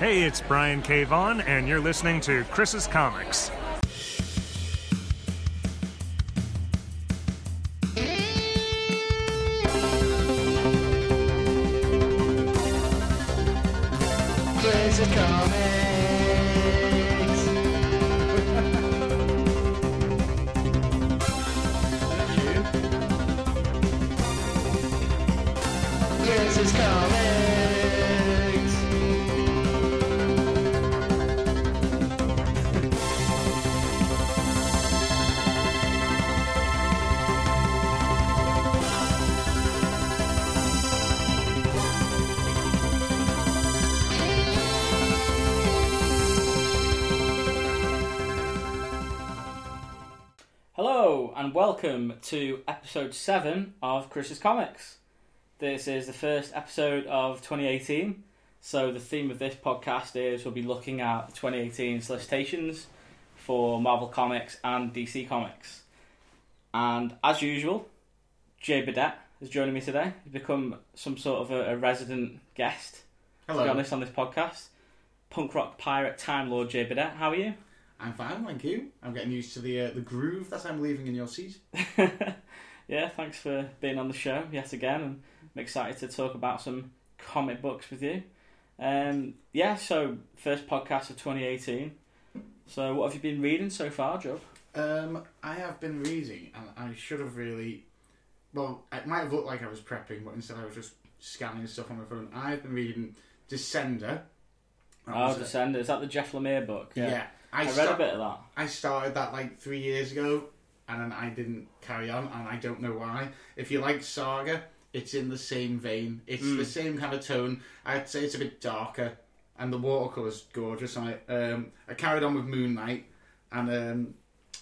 Hey, it's Brian K. Vaughan, and you're listening to Chris's Comics. To episode 7 of Chris's Comics. This is the first episode of 2018. So, the theme of this podcast is we'll be looking at the 2018 solicitations for Marvel Comics and DC Comics. And as usual, Jay Burdett is joining me today. He's become some sort of a, a resident guest, to be Hello. honest, on this podcast. Punk rock pirate Time Lord Jay Burdett, how are you? I'm fine, thank you. I'm getting used to the uh, the groove that I'm leaving in your seat. yeah, thanks for being on the show yet again, and I'm excited to talk about some comic books with you. Um, yeah, so first podcast of 2018. So, what have you been reading so far, Joe? Um, I have been reading, and I should have really. Well, it might have looked like I was prepping, but instead I was just scanning stuff on my phone. I've been reading Descender. Oh, Descender. Is that the Jeff Lemire book? yeah. I, I, read sta- a bit of that. I started that like three years ago, and then I didn't carry on, and I don't know why. If you like Saga, it's in the same vein. It's Mm. the same kind of tone. I'd say it's a bit darker, and the watercolor's gorgeous. I um, I carried on with Moon Knight, and um,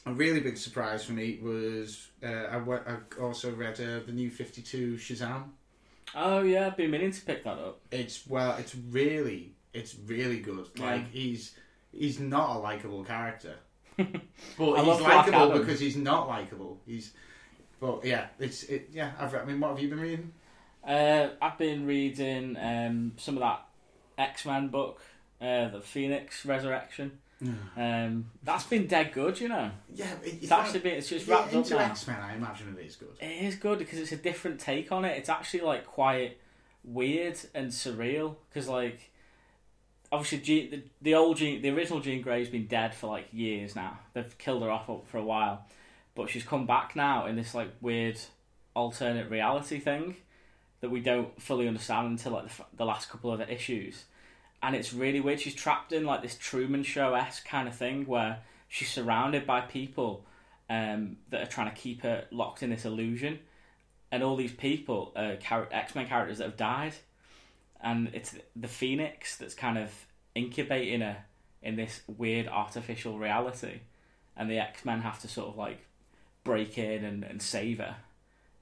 a really big surprise for me was uh, I, also read uh, the new Fifty Two Shazam. Oh, yeah, I've been meaning to pick that up. It's well, it's really, it's really good. Yeah. Like he's he's not a likable character, but he's likable because he's not likable. He's, but yeah, it's it. Yeah, I've. I mean, what have you been reading? Uh, I've been reading um, some of that X Men book, uh, the Phoenix Resurrection. Um, that's been dead good, you know. Yeah, it, It's actually been, it's just wrapped up into now. X Men. I imagine it is good. It is good because it's a different take on it. It's actually like quite weird and surreal because like obviously the, the old the original Jean Grey's been dead for like years now. They've killed her off for a while, but she's come back now in this like weird alternate reality thing that we don't fully understand until like the, the last couple of the issues. And it's really weird. She's trapped in like this Truman Show esque kind of thing where she's surrounded by people um, that are trying to keep her locked in this illusion, and all these people X Men characters that have died, and it's the Phoenix that's kind of incubating her in this weird artificial reality, and the X Men have to sort of like break in and, and save her,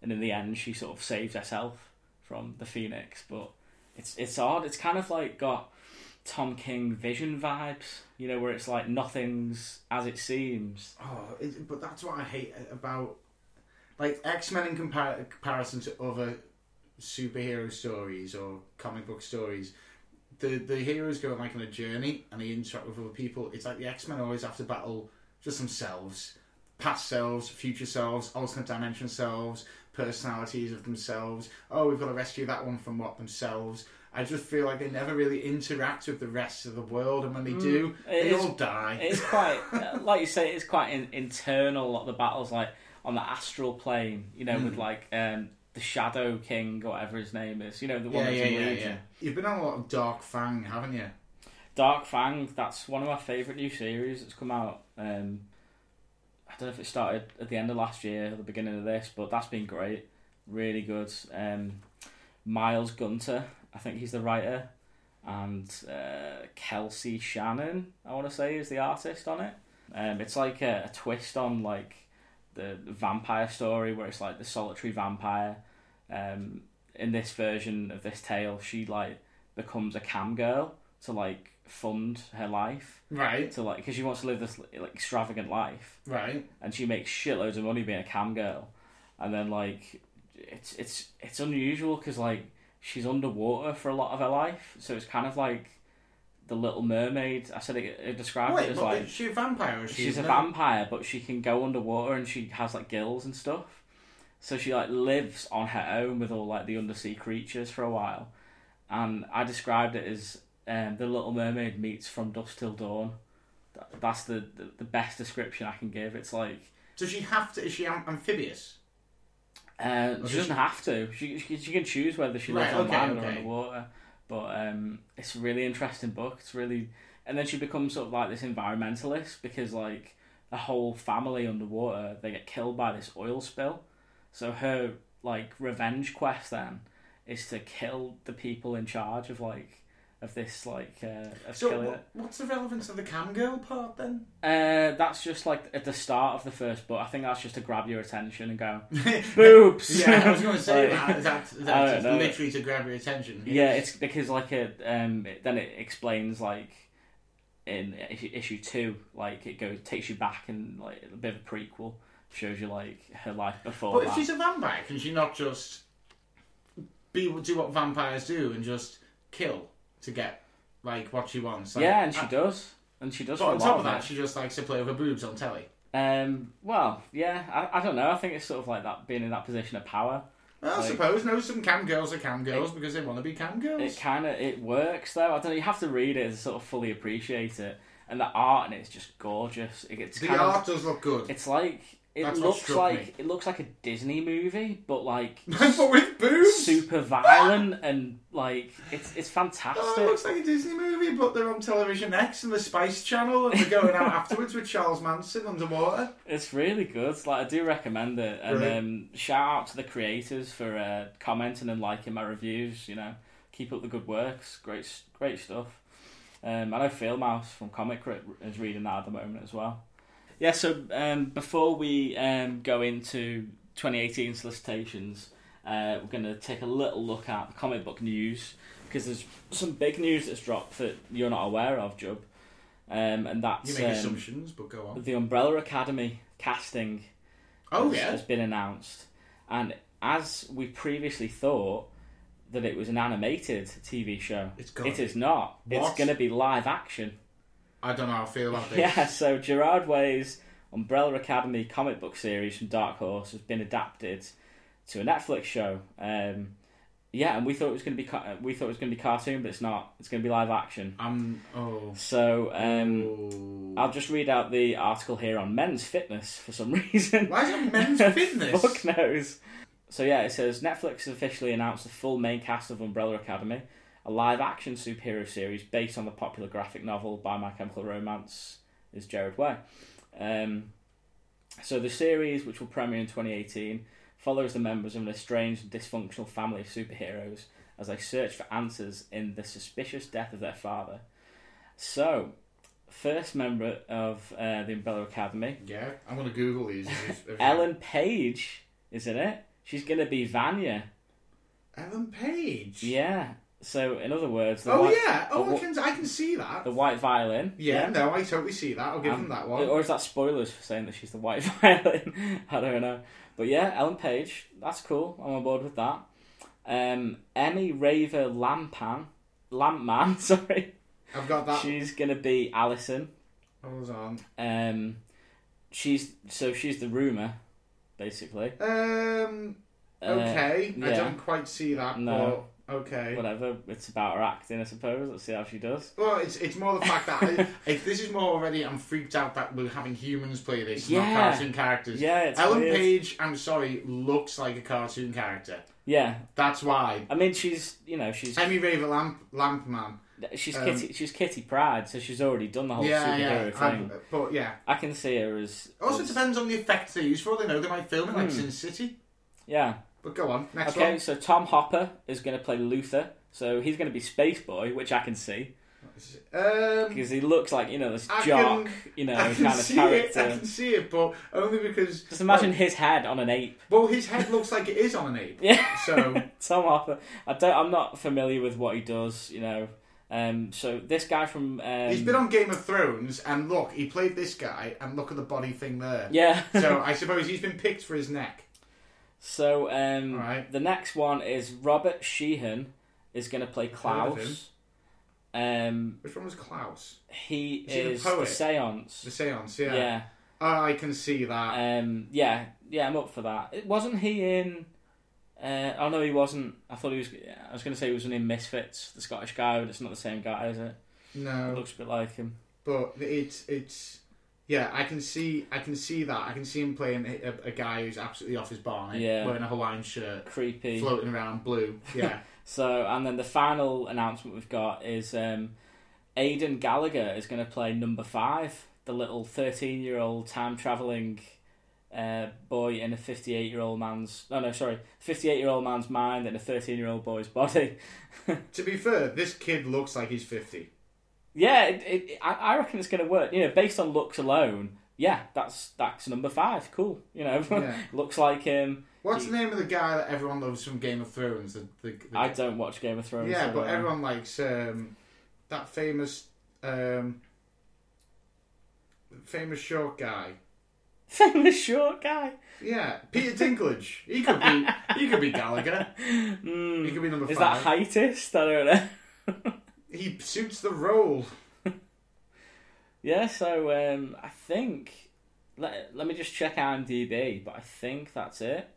and in the end she sort of saves herself from the Phoenix, but it's it's odd. It's kind of like got Tom King Vision vibes, you know, where it's like nothing's as it seems. Oh, it, but that's what I hate about like X Men in compar- comparison to other superhero stories or comic book stories. The the heroes go like on a journey and they interact with other people. It's like the X Men always have to battle just themselves, past selves, future selves, alternate dimension selves, personalities of themselves. Oh, we've got to rescue that one from what themselves. I just feel like they never really interact with the rest of the world, and when they do, Mm, it they is- all die. It's quite, uh, like you say, it's quite in, internal. A lot of the battles, like on the astral plane, you know, with Mm. like um, the Shadow King whatever his name is. You know, the one yeah, that's yeah, in yeah, Legion. yeah. You've been on a lot of Dark Fang, haven't you? Dark Fang. That's one of my favourite new series that's come out. Um, I don't know if it started at the end of last year or the beginning of this, but that's been great. Really good. Um, Miles Gunter, I think he's the writer, and uh, Kelsey Shannon, I want to say, is the artist on it. Um, it's like a, a twist on like the vampire story where it's like the solitary vampire. Um, in this version of this tale, she like becomes a cam girl to like fund her life Right, to like because she wants to live this like extravagant life right. and she makes shitloads of money being a cam girl and then like it's it's it's unusual because like she's underwater for a lot of her life so it's kind of like the Little Mermaid. I said it, it described it as like she's a vampire? Or is she she's a vampire, but she can go underwater and she has like gills and stuff. So she like lives on her own with all like the undersea creatures for a while. And I described it as um, the Little Mermaid meets From Dusk Till Dawn. That's the, the the best description I can give. It's like Does she have to? Is she amphibious? uh, she doesn't she- have to. She, she she can choose whether she lives Right, on okay, land or okay. underwater. But um, it's a really interesting book. It's really, and then she becomes sort of like this environmentalist because like the whole family underwater they get killed by this oil spill. So her like revenge quest then is to kill the people in charge of like of this like uh, of So killing what, what's the relevance of the cam girl part then? Uh, that's just like at the start of the first book. I think that's just to grab your attention and go boobs. yeah, I was going to say Like- that. Is that, is that don't just know. literally to grab your attention? Yeah, it's because like a um, it- then it explains like in issue, issue two, like it goes takes you back and like a bit of a prequel, shows you like her life before But if she's a vampire, can she not just be do what vampires do and just kill to get like what she wants? Like, yeah, and she uh, does, and she does. But on top of it. that, she just likes to play with her boobs on telly. um, well, yeah, I, I don't know. I think it's sort of like that being in that position of power. Well, I Like- suppose no, some cam girls are cam girls because they want to be cam girls. It kind of it works though. I don't know. You have to read it to sort of fully appreciate it, and the art in it is just gorgeous. It, it's the art of does look good, it's like it That's what looks struck like me. it looks like a Disney movie, but like but with boobs. super violent and like it's it's fantastic. Oh, it looks like a Disney movie, but they're on Television X and the Spice Channel, and they're going out afterwards with Charles Manson underwater. It's really good. Like I do recommend it, and Right. um, shout out to the creators for uh, commenting and liking my reviews. You know, keep up the good works. Great, great stuff. Um, I know Phil Mouse from Comic Crit is reading that at the moment as well. Yeah. So um, before we um, go into 2018 solicitations, uh, we're going to take a little look at the comic book news because there's some big news that's dropped that you're not aware of, Jub. Um, and that's You make um, assumptions, but go on. the Umbrella Academy casting Oh has, yeah, has been announced, and as we previously thought that it was an animated TV show, It's gone. it is not. It's going to be live action. I don't know how I feel about this. Yeah, so Gerard Way's Umbrella Academy comic book series from Dark Horse has been adapted to a Netflix show. Um, yeah, and we thought it was going to be ca- we thought it was going to be cartoon, but it's not. It's going to be live action. I'm. Oh. So um, Oh. I'll just read out the article here on men's fitness for some reason. Why is it men's fitness? Fuck knows. So yeah, it says Netflix has officially announced the full main cast of Umbrella Academy, a live-action superhero series based on the popular graphic novel by My Chemical Romance, is Gerard Way. Um, so the series, which will premiere in 2018, follows the members of an estranged and dysfunctional family of superheroes as they search for answers in the suspicious death of their father. So, first member of uh, the Umbrella Academy, Yeah, I'm gonna Google these. if- if- Ellen Page is in it. She's going to be Vanya. Ellen Page. Yeah. So, in other words, the, Oh white, yeah. Oh, the I can. I can see that. the white violin. Yeah, no, I totally see that. I'll give Um, them that one. Or is that spoilers for saying that she's the white violin? I don't know. But yeah, Ellen Page. That's cool. I'm on board with that. Um, Emmy Raver Lampan. Lampman, sorry. I've got that. She's going to be Alison. Hold on. Um, she's So, she's the rumour, basically. Um. Uh, Okay. I don't quite see that. No. But okay. Whatever. It's about her acting, I suppose. Let's see how she does. Well, it's it's more the fact that if this is more already, I'm freaked out that we're having humans play this, Yeah. not cartoon characters. Yeah, it's Ellen weird. Page, I'm sorry, looks like a cartoon character. Yeah, That's why. I mean, she's you know she's Emmy Raver Lamp Lamp Man. she's um, Kitty she's Kitty Pryde, so she's already done the whole yeah, superhero yeah. thing. I, but yeah. I can see her as Also, as- depends on the effects they use. For all they know, they might film it like Hmm. Sin City. Yeah. But go on, next okay, one. so Tom Hopper is going to play Luther, so he's going to be Space Boy, which I can see Um, because he looks like you know this I jock, can- you know, I kind of see it. I can see it, but only because Just imagine his head on an ape. Well, his head looks like it is on an ape. Yeah. So Tom Hopper. I don't. I'm not familiar with what he does. You know. Um. So this guy from. Um, he's been on Game of Thrones, and look, he played this guy, and look at the body thing there. Yeah. so I suppose he's been picked for his neck. So um, Alright. the next one is Robert Sheehan is going to play heard of him. Klaus. Um, Which one was Klaus? he Is he the is the, poet? Seance. The Seance, yeah. yeah. Oh, I can see that. Um, yeah, yeah, I'm up for that. It wasn't he in? Uh, oh no, he wasn't. I thought he was. I was going to say he was in Misfits, the Scottish guy, but it's not the same guy, is it? no, It looks a bit like him. but it's it's yeah. I can see I can see that. I can see him playing a, a guy who's absolutely off his barney, Yeah. wearing a Hawaiian shirt, Creepy. floating around blue. Yeah, So, and then the final announcement we've got is um, Aidan Gallagher is going to play number five, the little thirteen-year-old time traveling uh, boy in a fifty-eight-year-old man's. No, no, sorry, fifty-eight-year-old man's mind and a thirteen-year-old boy's body. to be fair, this kid looks like he's fifty. Yeah, it, it, I, I reckon it's going to work. You know, based on looks alone, yeah, that's that's number five. Cool. You know, Yeah. looks like him. What's He- the name of the guy that everyone loves from Game of Thrones? The, the, the I don't watch Game of Thrones. yeah, so, but everyone likes um, that famous um, famous short guy. famous short guy. Yeah, Peter Dinklage. He could be. he could be Gallagher. Mm, He could be number is five. that heightist? I don't know. He suits the role. Yeah, so um, I think let let me just check IMDb, but I think that's it.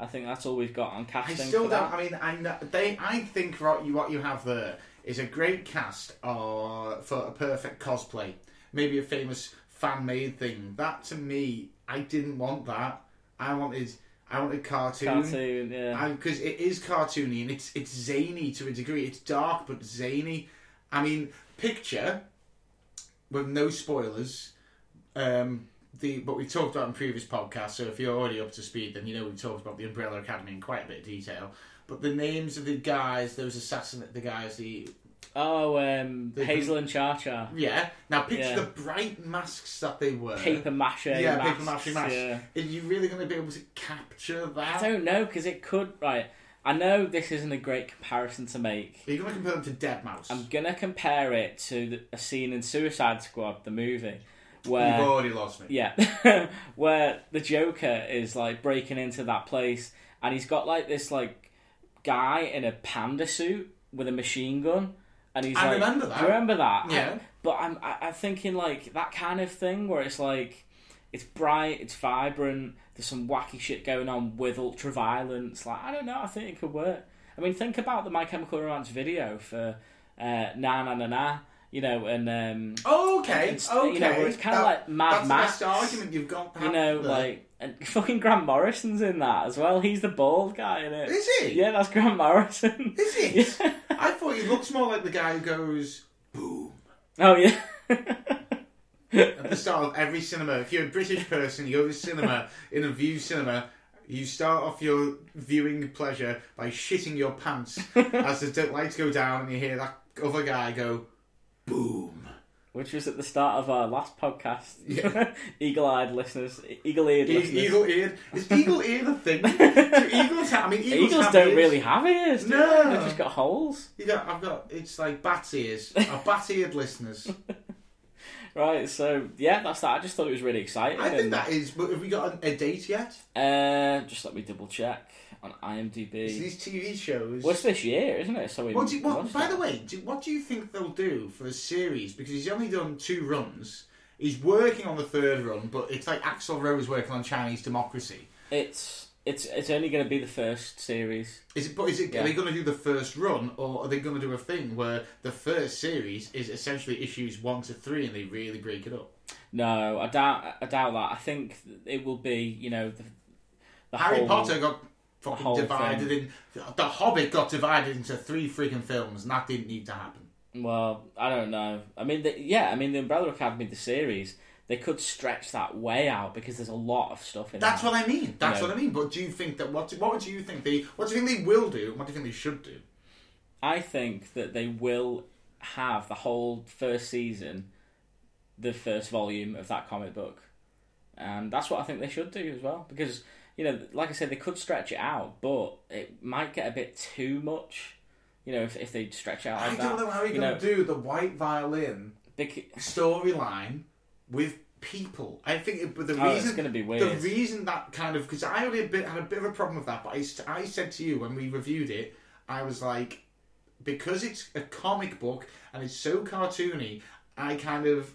I think that's all we've got on casting. I still don't. I mean, I know, they. I think what you what you have there is a great cast uh, for a perfect cosplay. Maybe a famous fan made thing. That to me, I didn't want that. I wanted. I wanted cartoon. Cartoon, yeah. because it is cartoony and it's it's zany to a degree. It's dark but zany. I mean, picture with no spoilers. Um, the but we talked about in previous podcasts. So if you're already up to speed, then you know we talked about the Umbrella Academy in quite a bit of detail. But the names of the guys, those assassin, the guys, the Oh, um, They Hazel and Cha-Cha. yeah. Now picture Yeah. the bright masks that they wear. Paper mache. yeah, masks, paper mache masks. Yeah. Are you really going to be able to capture that? I don't know because it could. Right, I know this isn't a great comparison to make. Are you going to compare them to Deadmau5? I'm gonna compare it to the, a scene in Suicide Squad, the movie, where You've already lost me. Yeah, where the Joker is like breaking into that place, and he's got like this like guy in a panda suit with a machine gun, and he's I like, remember that. Do you remember that? Yeah. but I'm I, I'm thinking like that kind of thing where it's like it's bright, it's vibrant. There's some wacky shit going on with ultra violence. Like I don't know, I think it could work. I mean, think about the My Chemical Romance video for uh, Na Na Na Na. You know, and um, Oh, okay, It's- okay. you know, where it's kinda like Mad that's Max. argument you've got. you know, there. like and fucking Grant Morrison's in that as well. He's the bald guy in it. is he? Yeah, that's Grant Morrison. Is he? Yeah. I thought he looks more like the guy who goes boom Oh yeah. at the start of every cinema. If you're a British person, you go to cinema in a Vue cinema. You start off your viewing pleasure by shitting your pants as the lights go down, and you hear that other guy go boom. Which was at the start of our last podcast. Yeah. Eagle-eyed listeners, eagle-eared E- listeners. eagle eared. Is eagle eared a thing? Do eagles have? I mean, eagles, Eagles have don't ears. really have ears. do No. they? they've just got holes. You got, I've got. It's like bat ears. Or bat eared listeners. Right. So yeah, that's that. I just thought it was really exciting. I think and, that is. But have we got a, date yet? Uh, just let me double check on It's IMDb. these TV shows. Well, it's this year, isn't it? So we. Do what, by the way, do, what do you think they'll do for a series? Because he's only done two runs. He's working on the third run, but it's like Axl Rose working on Chinese Democracy. it's it's it's only going to be the first series. Is it? But is it? Yeah. Are they going to do the first run, or are they going to do a thing where the first series is essentially issues one to three, and they really break it up? No, I doubt. I doubt that. I think it will be. You know, the, the Harry whole, Potter got fucking divided in. The Hobbit got divided into three freaking films, and that didn't need to happen. Well, I don't know. I mean, the, yeah. I mean, the Umbrella Academy, the series, they could stretch that way out because there's a lot of stuff in. That's that. what I mean. That's know. what I mean. But do you think that what? What do you think they? What do you think they will do? What do you think they should do? I think that they will have the whole first season, the first volume of that comic book, and that's what I think they should do as well. Because you know, like I said, they could stretch it out, but it might get a bit too much. You know, if if they stretch out like I don't know how you're you going know, to do the white violin bec- storyline with people. I think it, but the Oh, it's reason gonna be the reason that kind of because I only a bit had a bit of a problem with that, but I said to you when we reviewed it, I was like, because it's a comic book and it's so cartoony, I kind of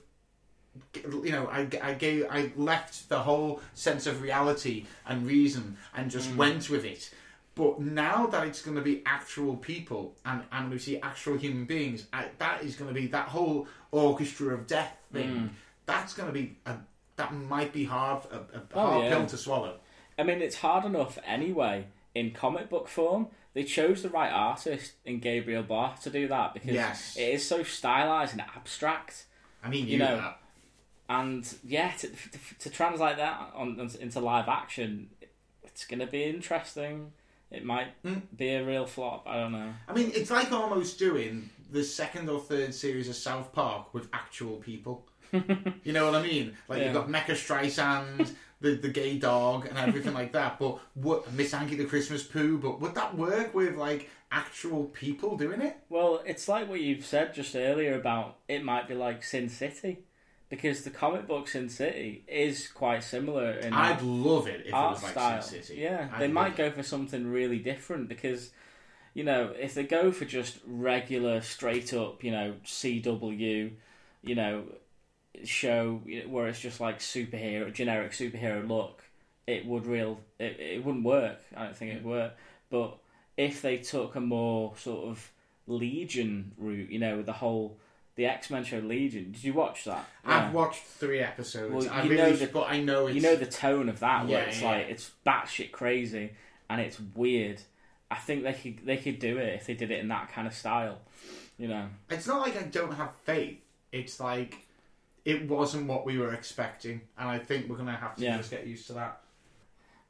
you know, I, I gave, I left the whole sense of reality and reason and just mm. went with it. But now that it's going to be actual people and, and we see actual human beings, I, that is going to be that whole orchestra of death thing. Mm. That's going to be a, that might be hard a, a Oh, hard yeah. pill to swallow. I mean, it's hard enough anyway in comic book form. They chose the right artist in Gabriel Bá to do that because Yes. it is so stylized and abstract. I mean, You you, know, that. And yeah, to, to, to translate that on, into live action, it's going to be interesting. It might Mm. be a real flop. I don't know. I mean, it's like almost doing the second or third series of South Park with actual people. you know what I mean? Like Yeah. you've got Mecha Streisand, the the gay dog, and everything like that. But what Mr. Hankey the Christmas poo? But would that work with like actual people doing it? Well, it's like what you've said just earlier about it might be like Sin City, because the comic book Sin City is quite similar in I'd love it if it art was like style. Sin City. Yeah, I'd they might it. go for something really different because, you know, if they go for just regular, straight up, you know, CW, you know, show where it's just like superhero, generic superhero look, it would real, it, it wouldn't work. I don't think it'd work. But if they took a more sort of Legion route, you know, with the whole the X Men show Legion, did you watch that? I've Yeah. watched three episodes. Well, I you really, know the- but I know it's you know the tone of that where Yeah, it's yeah. like it's batshit crazy and it's weird. I think they could they could do it if they did it in that kind of style. You know. It's not like I don't have faith. It's like it wasn't what we were expecting, and I think we're gonna have to Yeah. just get used to that.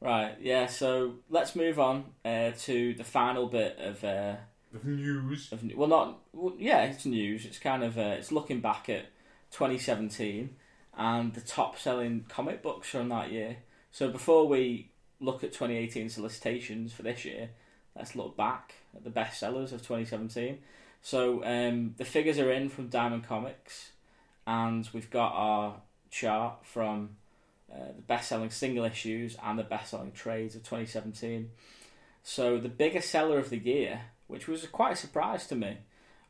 Right, yeah, so let's move on uh, to the final bit of uh, With news. of well not well, yeah, it's news. It's kind of uh, it's looking back at 2017 and the top selling comic books from that year. So before we look at 2018 solicitations for this year, let's look back at the best sellers of 2017. So um, the figures are in from Diamond Comics, and we've got our chart from uh, the best selling single issues and the best selling trades of 2017. So the biggest seller of the year, which was quite a surprise to me,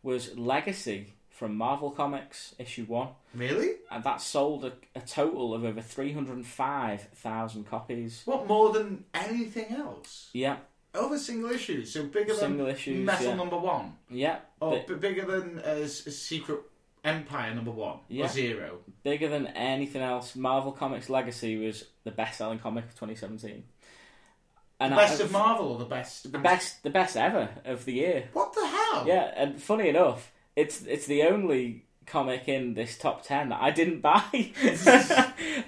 was Legacy from Marvel Comics issue one, Really? and that sold a, a total of over 305,000 copies. What more than anything else? Yeah, Over single issues, so bigger Single than issues, Metal yeah. Number One, yeah, or bi- b- bigger than uh, Secret Empire Number One, Yeah. or Zero. bigger than anything else. Marvel Comics Legacy was the best-selling comic of 2017. And The best I- of Marvel, or the best? the best, the best ever of the year. What the hell? Yeah, and funny enough, it's it's the only comic in this top ten that I didn't buy,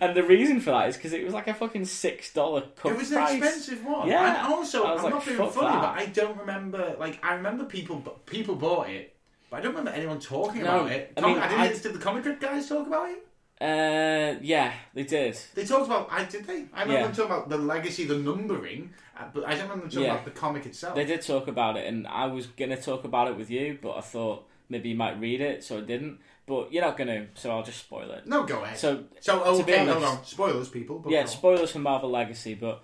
and the reason for that is because it was like a fucking six dollar cut It was an price. expensive one. Yeah. And also, I'm like, not being funny, that. but I don't remember. Like, I remember people but people bought it, but I don't remember anyone talking No, about it. I mean, I didn't, I- did the comic strip guys talk about it? Uh, yeah, they did. They talked about. I did they? I remember Yeah. them talking about the legacy, the numbering, uh, but I don't remember them talking Yeah. about the comic itself. They did talk about it, and I was gonna talk about it with you, but I thought maybe you might read it, so I didn't. But you're not gonna, so I'll just spoil it. No, go ahead. So so to be okay, hold honest- on. Spoilers, people. But yeah, go on. spoilers for Marvel Legacy, but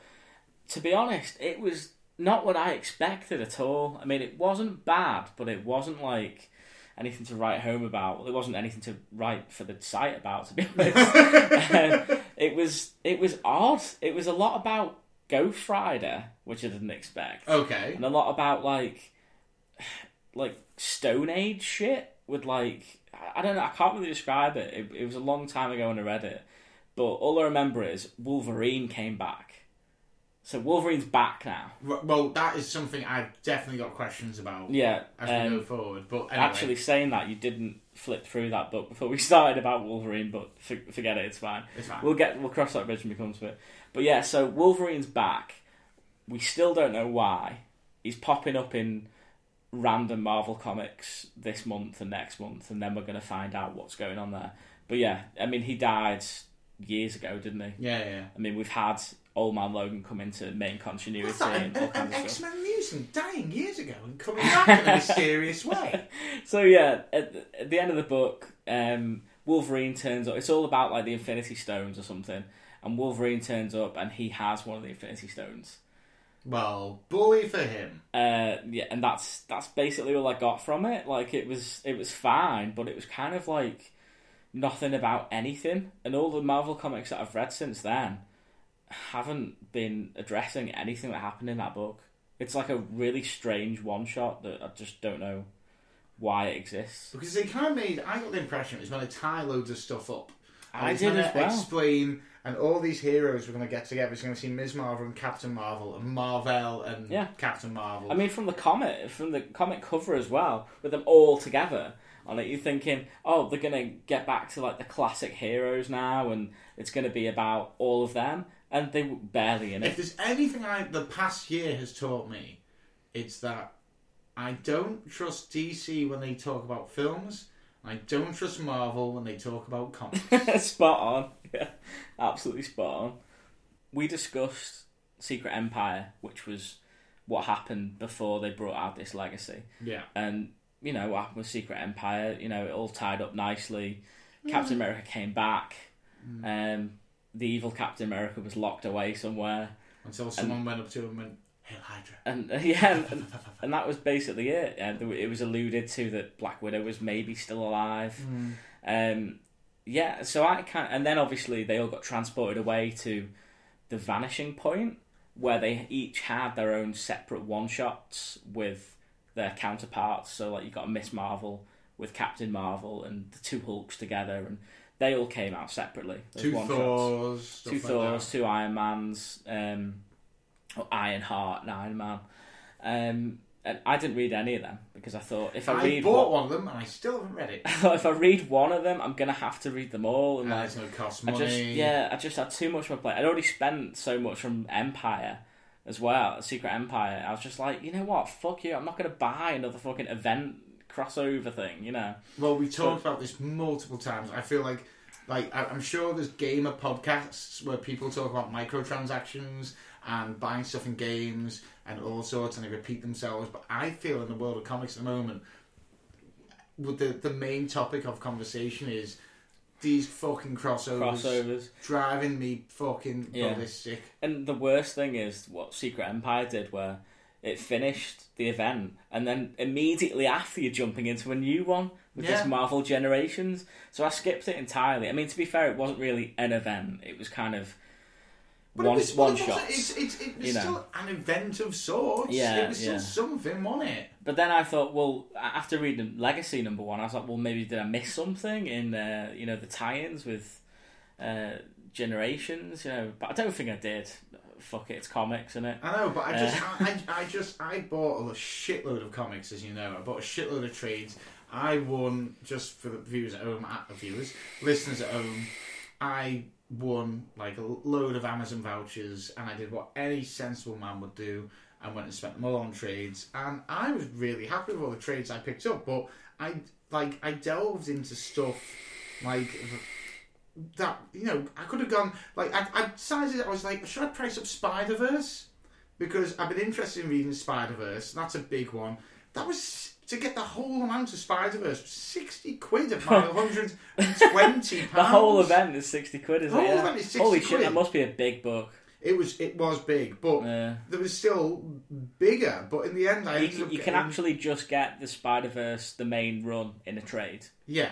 to be honest, it was not what I expected at all. I mean, it wasn't bad, but it wasn't like anything to write home about. Well, it wasn't anything to write for the site about, to be honest. Um, it was it was odd. It was a lot about Ghost Rider, which I didn't expect, Okay. and a lot about like like Stone Age shit with like I- I don't know. I can't really describe it. It, it was a long time ago when I read it, but all I remember is Wolverine came back. So Wolverine's back now. R- Well, that is something I've definitely got questions about Yeah. as we um, go forward. But anyway, Actually, saying that you didn't flip through that book before we started about Wolverine, but forget it. It's fine. it's fine. We'll get we'll cross that bridge when we come to it. But yeah, so Wolverine's back. We still don't know why. He's popping up in random Marvel comics this month and next month, and then we're going to find out what's going on there. But yeah, I mean, he died years ago, didn't he? yeah, yeah. I mean, we've had Old Man Logan come into main continuity What's that? An, and all an, X. Men mutant dying years ago and coming back in a mysterious way. So yeah, at the, at the end of the book, um, Wolverine turns up. It's all about like the Infinity Stones or something, and Wolverine turns up and he has one of the Infinity Stones. Well, bully for him. Uh, yeah, and that's that's basically all I got from it. Like it was it was fine, but it was kind of like nothing about anything. And all the Marvel comics that I've read since then haven't been addressing anything that happened in that book. It's like a really strange one shot that I just don't know why it exists. Because they kind of made, I got the impression it was going to tie loads of stuff up. And I it's did as well. Explain, and all these heroes were going to get together. It's going to see Ms. Marvel and Captain Marvel and Marvel and Yeah. Captain Marvel. I mean, from the comic, from the comic cover as well, with them all together on it, you're thinking, oh, they're gonna get back to like the classic heroes now, and it's gonna be about all of them, and they were barely in it. if there's anything I the past year has taught me, it's that I don't trust DC when they talk about films. I don't trust Marvel when they talk about comics. spot on, yeah, absolutely spot on. We discussed Secret Empire, which was what happened before they brought out this legacy. yeah. and you know what happened with Secret Empire. You know, it all tied up nicely. Captain America came back. Um, the evil Captain America was locked away somewhere, Until someone went up to him and went, Hail Hydra. and uh, yeah, and, and, and that was basically it. And it was alluded to that Black Widow was maybe still alive. Um, yeah, so I can't. And then obviously they all got transported away to the vanishing point, where they each had their own separate one shots with their counterparts. So like you got Miss Marvel with Captain Marvel and the two Hulks together, and they all came out separately. those Two. Thors. Two like Thors, that. two Iron Mans, um, Iron Heart and Iron Man. Um, and I didn't read any of them because I thought if I, I, read bought one, one of them and I still haven't read it. I thought if I read one of them, I'm gonna have to read them all. And And like, it's going to cost I money. just yeah, I just had too much on my plate. I'd already spent so much from Empire as well, Secret Empire. I was just like, you know what, fuck you. I'm not gonna buy another fucking event crossover thing. You know, Well, we talked about this multiple times. I feel like, like I'm sure there's gamer podcasts where people talk about microtransactions and buying stuff in games and all sorts, and they repeat themselves. But I feel in the world of comics at the moment, with the the main topic of conversation is these fucking crossovers, crossovers. driving me fucking Yeah. ballistic. And the worst thing is what Secret Empire did, where it finished the event, and then immediately after you're jumping into a new one with Yeah. this Marvel Generations. So I skipped it entirely. I mean, to be fair, it wasn't really an event. It was kind of But one was, one but it was- It's, it's, it was you know. still an event of sorts. Yeah, it was still yeah. something, wasn't it? But then I thought, well, after reading Legacy number one, I was like, well, maybe did I miss something in uh, you know the tie-ins with uh, Generations? You know, but I don't think I did. Fuck it, it's comics, isn't it? I know, but I just, Uh. I, I just, I bought a shitload of comics, as you know. I bought a shitload of trades. I won just for the viewers at home, at the viewers, listeners at home. I won like a load of Amazon vouchers, and I did what any sensible man would do. and went and spent them all on trades, and I was really happy with all the trades I picked up. But I like, I delved into stuff like that. You know, I could have gone like I, I decided I was like, should I price up Spider Verse? because I've been interested in reading Spider Verse. That's a big one. That was to get the whole amount of Spider Verse, sixty quid at my hundred and twenty pounds. The whole event is sixty quid, is The it? whole Yeah. event is 60 Holy shit, quid. that must be a big book. It was it was big, but Yeah. there was still bigger. But in the end, I You, up can actually just get the Spider Verse, the main run, in a trade. yeah.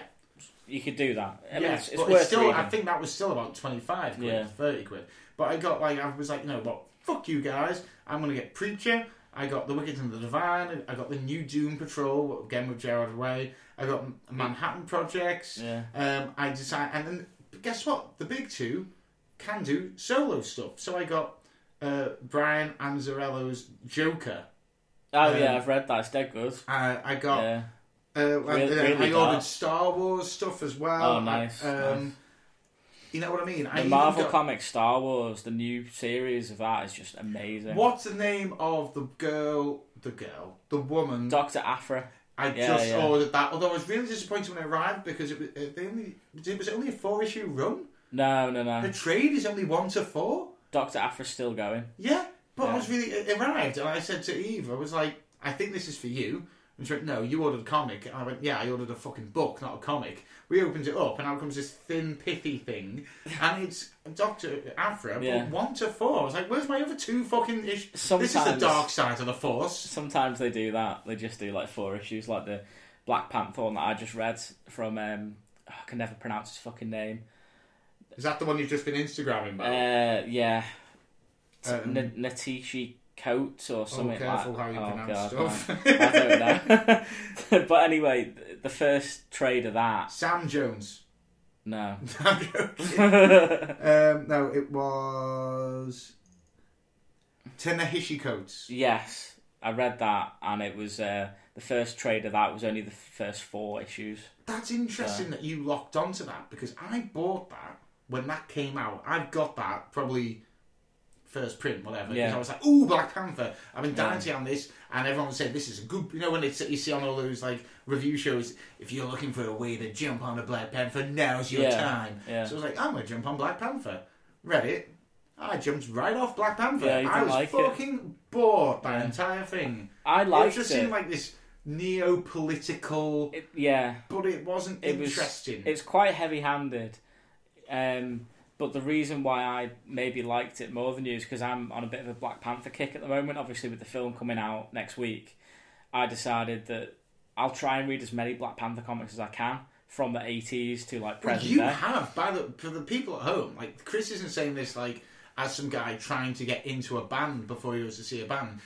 You could do that. I mean, yeah, it's, it's but worth it's still. reading. I think that was still about twenty five quid, Yeah. thirty quid. But I got like I was like, no, what? Fuck you guys! I'm gonna get Preacher. I got The Wicked and the Divine. I got the new Doom Patrol again with Gerard Way. I got Manhattan Projects. Yeah. Um, I decided, and then guess what? The big two can do solo stuff. So I got uh, Brian Azzarello's Joker. Oh um, yeah, I've read that. It's dead good. Uh, I got Yeah. Uh, and Really- then really I ordered dark. Star Wars stuff as well. Oh, nice, I- um, You know what I mean? The even Marvel got- Comics Star Wars, the new series of that is just amazing. What's the name of the girl? The girl, the woman. Doctor Aphra. I Yeah, just yeah. ordered that. Although I was really disappointed when it arrived because it was uh, they only it was only a four issue run. No, no, no. The trade is only one to four. Doctor Aphra's still going. Yeah, but I was really it arrived, and I said to Eve, I was like, I think this is for you. And she went, no, you ordered a comic. And I went, yeah, I ordered a fucking book, not a comic. We opened it up, and out comes this thin, pithy thing, and it's Doctor Aphra, Yeah. but one to four. I was like, where's my other two fucking issues? This is the Sometimes- dark side of the Force. Sometimes they do that. They just do like four issues, like the Black Panther one that I just read from. Um, I can never pronounce his fucking name. Is that the one you've just been Instagramming about? Uh, yeah, Um, N- Natishi Coates or something oh, careful like. how you oh, pronounce God, stuff. I don't know. but anyway, the first trade of that. Sam Jones. No. Um, no, it was Ta-Nehisi Coates. yes, I read that, and it was uh, the first trade of that was only the first four issues. That's interesting that you locked onto that because I bought that when that came out. I've got that probably first print, whatever. Yeah. I was like, "Ooh, Black Panther!" I've been dying to on this, and everyone said this is a good. You know when it's you see on all those like review shows, if you're looking for a way to jump on a Black Panther, now's your Yeah. time. Yeah. So I was like, I'm gonna jump on Black Panther. Read it. I jumped right off Black Panther. Yeah, I was like it. fucking bored by the entire thing. I liked it just it. seemed like this neo-political, It- yeah, but it wasn't it was. interesting. It's quite heavy-handed, um, but the reason why I maybe liked it more than you is because I'm on a bit of a Black Panther kick at the moment. Obviously, with the film coming out next week, I decided that I'll try and read as many Black Panther comics as I can from the 80s to like Well, present you day. have, by the for the people at home, like Chris isn't saying this like as some guy trying to get into a band before he goes to see a band.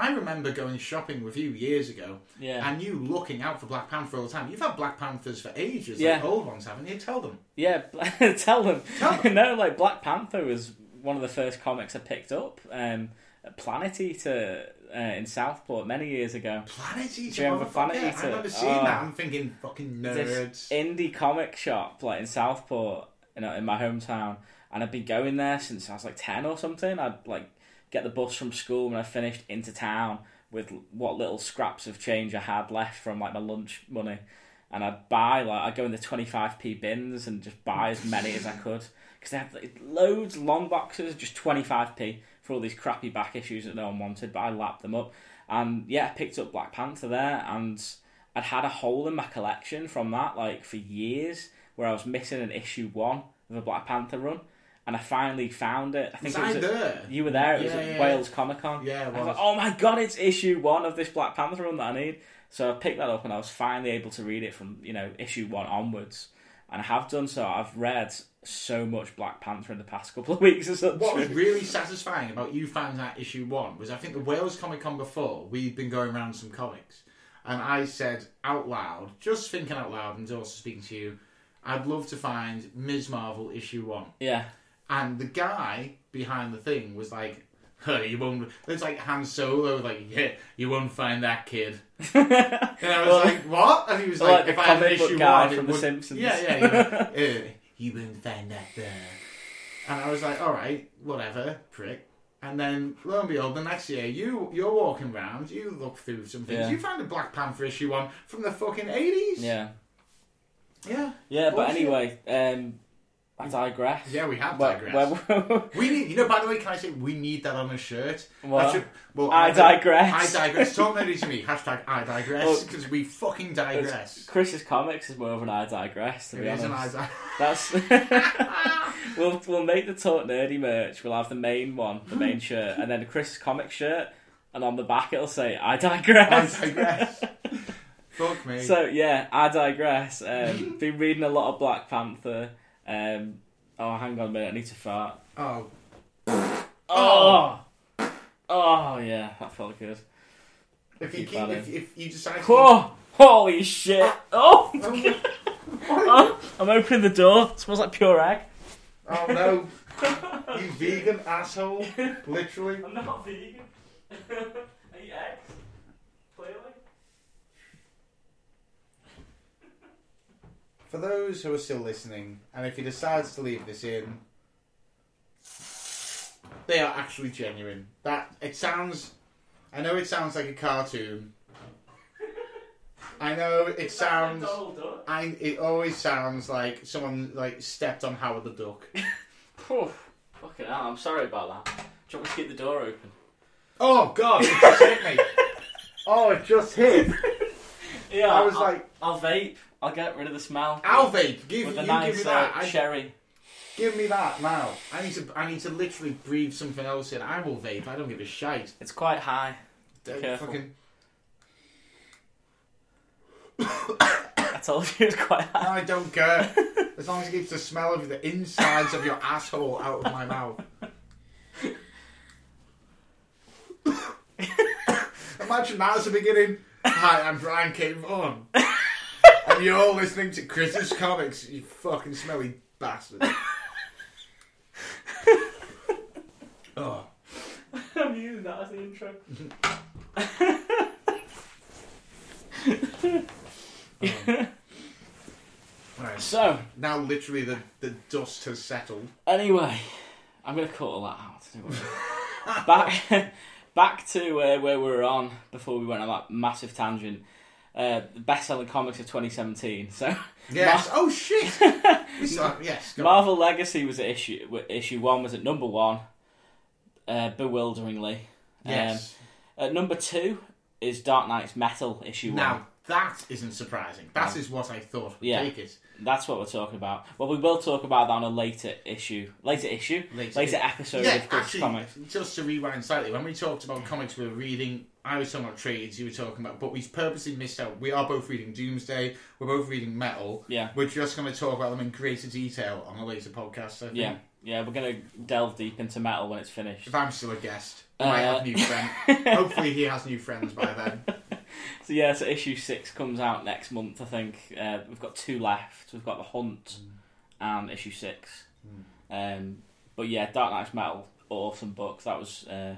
I remember going shopping with you years ago, Yeah. and you looking out for Black Panther all the time. You've had Black Panthers for ages, Yeah. like old ones, haven't you? Tell them. Yeah, tell them. Tell them. no, like Black Panther was one of the first comics I picked up um, at Planet Eater uh, in Southport many years ago. Planet Eater. Do you remember. Planet I Eater? remember seeing Oh. that. I'm thinking fucking nerds. This indie comic shop, like in Southport, you know, in my hometown, and I'd been going there since I was like ten or something. I'd like get the bus from school when I finished into town with what little scraps of change I had left from like my lunch money, and I'd buy like I'd go in the twenty five p bins and just buy as many as I could. Because they had like, loads long boxes, just twenty five p for all these crappy back issues that no one wanted, but I lapped them up, and yeah, I picked up Black Panther there and. I'd had a hole in my collection from that, like for years, where I was missing an issue one of a Black Panther run, and I finally found it. I think Was it was I there? you were there. It was Yeah, at yeah. Wales Comic Con. Yeah, it I was was. like, oh my god, it's issue one of this Black Panther run that I need. So I picked that up, and I was finally able to read it from you know issue one onwards, and I have done so. I've read so much Black Panther in the past couple of weeks. Or something. What was really satisfying about you finding that issue one was I think the Wales Comic Con before we'd been going around some comics, and I said out loud, just thinking out loud, and also speaking to you, I'd love to find Ms. Marvel issue one, yeah, and the guy behind the thing was like. Huh, you won't. It's like Han Solo, like yeah, you won't find that kid. And I was Well, like, what? And he was like, like if I had an issue guy one, it from The would- Simpsons. Yeah, yeah. You, know, uh, you won't find that there. And I was like, all right, whatever, prick. And then lo and behold, the next year, you you're walking around, you look through some things, Yeah. you find a Black Panther issue one from the fucking eighties. yeah, yeah, yeah. But anyway, um, I digress. yeah. We have Well- digressed. well- we need, you know. By the way, can I say we need that on a shirt? What? Should- well, I digress. I digress. Talk nerdy to me. Hashtag I digress Well, because we fucking digress. Chris's comics is more of an I digress. To It be is an honest, I That's we'll we'll make the talk nerdy merch. We'll have the main one, the main shirt, and then Chris's comic shirt, and on the back it'll say "I digress. I digress." digress. Fuck me. so yeah, I digress. Um, been reading a lot of Black Panther. Um, oh, hang on a minute, I need to fart. oh, Oh, oh yeah, that felt good. if you Keep keep, that if, in. if you decide to Oh, holy shit! Oh, keep, oh, I'm opening the door. It smells like pure egg. oh no, you vegan asshole! Literally. I'm not vegan. I eat eggs. For those who are still listening, and if he decides to leave this in, they are actually genuine. That it sounds. I know it sounds like a cartoon. I know it sounds. I it always sounds like someone like stepped on Howard the Duck. Oh, fucking hell, I'm sorry about that. Do you want me to keep the door open? Oh God! It just hit me. Oh, it just hit. Yeah, I was I'll, like, I'll vape. I'll get rid of the smell. I'll vape. Give with you the give me that. uh, I, cherry. give me that now. I need to. I need to literally breathe something else in. I will vape. I don't give a shite. It's quite high. Don't Careful. Fucking, I told you it's quite high. I don't care. As long as it keeps the smell of the insides of your asshole out of my mouth. Imagine that as the beginning. Hi, I'm Brian K. Vaughan. and you're all listening to Chris's Comics, you fucking smelly bastard. oh. I'm using that as the intro. Right. So, Now, literally, the, the dust has settled. anyway, I'm going to cut all that out. back, back to uh, where we were on before we went on that massive tangent. Uh, the best-selling comics of 2017. So, Yes. oh, shit. Saw, yes. Go on. Marvel Legacy was at issue issue one was at number one, uh, bewilderingly. Yes. Um, at number two is Dark Nights Metal issue one. Now, that isn't surprising. That is what I thought would Yeah. take it. That's what we're talking about. Well, we will talk about that on a later issue, later issue, Later- later, episode yeah, of Chris actually, Comics. just to rewind slightly, when we talked about comics we were reading, I was talking about trades, you were talking about, but we purposely missed out. We are both reading Doomsday, we're both reading Metal. Yeah. We're just going to talk about them in greater detail on a later podcast, I think. Yeah, yeah, we're gonna delve deep into metal when it's finished. If I'm still a guest, I might Uh, have new friends. Hopefully, he has new friends by then. So yeah, so issue six comes out next month. I think uh, we've got two left. We've got the Hunt and issue six. Um, but yeah, Dark Nights Metal, awesome book. That was uh,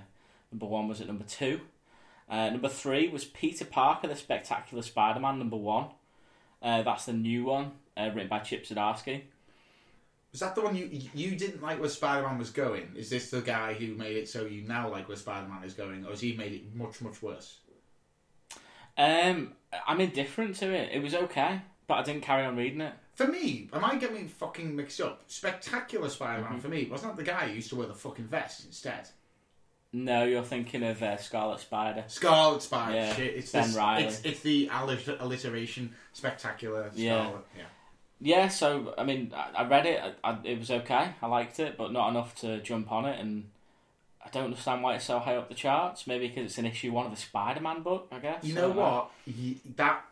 number one. Was at number two. Uh, number three was Peter Parker, the Spectacular Spider-Man. Number one. Uh, that's the new one, uh, written by Chip Zdarsky. Was that the one you you didn't like where Spider Man was going? Is this the guy who made it so you now like where Spider Man is going, or has he made it much, much worse? Um, I'm indifferent to it. It was okay, but I didn't carry on reading it. For me, am I getting fucking mixed up? Spectacular Spider Mm-hmm. For me wasn't that the guy who used to wear the fucking vest instead? No, you're thinking of uh, Scarlet Spider. Scarlet Spider. Yeah, Shit, it's Ben this, Reilly. It's, it's the allit- alliteration. Spectacular Scarlet. Yeah. Yeah. Yeah, so I mean, I, I read it. I, I, it was okay. I liked it, but not enough to jump on it. And I don't understand why it's so high up the charts. Maybe because it's an issue one of the Spider-Man book. I guess. You know what? That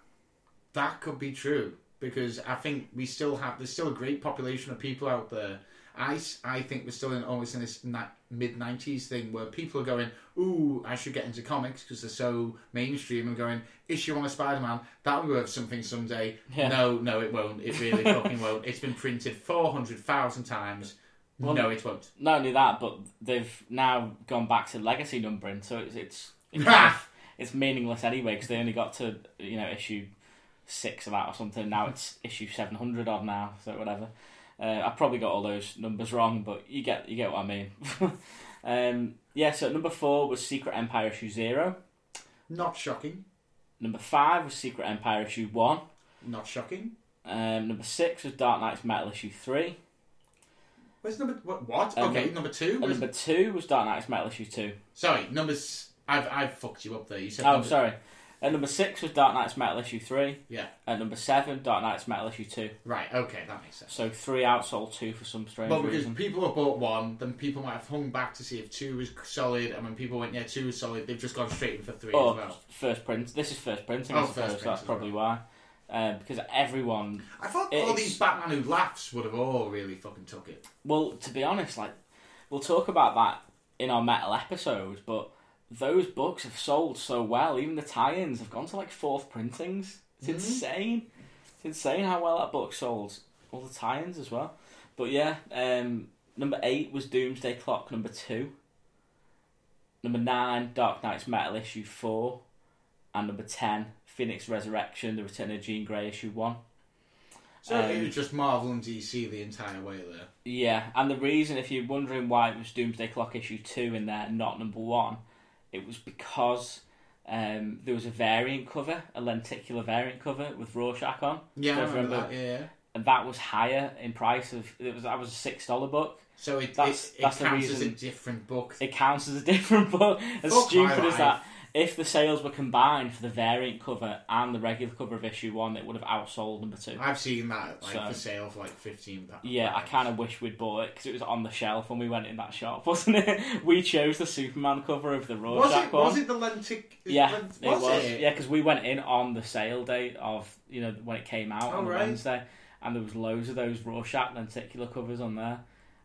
that could be true because I think we still have there's still a great population of people out there. I, I think we're still in almost in this ni- mid '90s thing where people are going, "Ooh, I should get into comics because they're so mainstream." And going, "Issue on a Spider-Man that'll be worth something someday." Yeah. No, no, it won't. It really fucking won't. It's been printed four hundred thousand times. Well, no, it won't. Not only that, but they've now gone back to legacy numbering, so it's it's it's, kind of- it's meaningless anyway because they only got to you know issue six of that or something. Now it's issue seven hundred odd now, so whatever. Uh, I probably got all those numbers wrong, but you get you get what I mean. um, yeah, so number four was Secret Empire issue zero. Not shocking. Number five was Secret Empire issue one. Not shocking. Um, number six was Dark Nights Metal issue three. Where's number what? what? Um, okay, number two. Was, number two was Dark Nights Metal issue two. sorry, numbers. I've I've fucked you up there. You said. Oh, number- sorry. At number six was Dark Nights Metal issue three. Yeah. And number seven, Dark Nights Metal issue two. Right. Okay, that makes sense. So three outsold two for some strange Well, because reason. people have bought one, then people might have hung back to see if two was solid, and when people went, yeah, two was solid, they've just gone straight in for three Oh, as well. first print. This is first printing, Oh, first print That's probably why. Um, because everyone. I thought all these Batman who laughs would have all really fucking took it. Well, to be honest, like we'll talk about that in our metal episode, but those books have sold so well. Even the tie-ins have gone to like fourth printings. It's Mhm. insane. It's insane how well that book sold. All the tie-ins as well. But yeah, um, number eight was Doomsday Clock. Number two. Number nine, Dark Nights Metal issue four, and number ten, Phoenix Resurrection: The Return of Jean Grey issue one. So Um, it was just Marvel and DC the entire way there. Yeah, and the reason, if you're wondering why it was Doomsday Clock issue two in there, not number one, it was because um, there was a variant cover, a lenticular variant cover with Rorschach on, Yeah, I remember remember. that. Yeah. and that was higher in price. Of it was that was a six dollar book. So it That's- it, it that's the counts as a reason- different book. It counts as a different book. As Fuck stupid as that, if the sales were combined for the variant cover and the regular cover of issue one, it would have outsold number two. I've seen that like So- for sale for like fifteen. pounds. Yeah, I kind of wish we'd bought it because it was on the shelf when we went in that shop, wasn't it? We chose the Superman cover of the Rorschach Was it? one. Was it the Lentic? Yeah, Lent- it was. Yeah, because we went in on the sale date of you know when it came out Oh, on the right. Wednesday, and there was loads of those Rorschach lenticular covers on there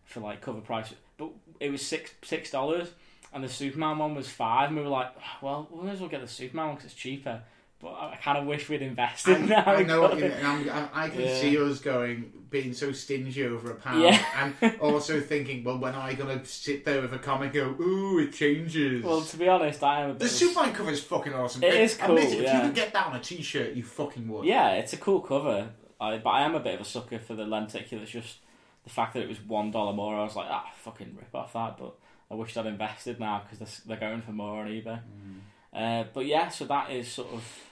for like cover price, but it was six six dollars, and the Superman one was five, and we were like, well, we may as well get the Superman one because it's cheaper. But I, kind of wish we'd invested I, now. I know what you mean. I, I can Yeah. see us going, being so stingy over a pound, Yeah. and also thinking, well, when am I going to sit there with a comic and go, ooh, it changes? Well, to be honest, I am a bit. the of Superman cover is fucking awesome. It is Admit cool, If yeah. you could get that on a t-shirt, you fucking would. Yeah, it's a cool cover. I, but I am a bit of a sucker for the lenticular. It's just the fact that it was one dollar more. I was like, ah, fucking rip off that. But I wish I'd invested now because they're, they're going for more on eBay. Mm. Uh, but yeah, so that is sort of.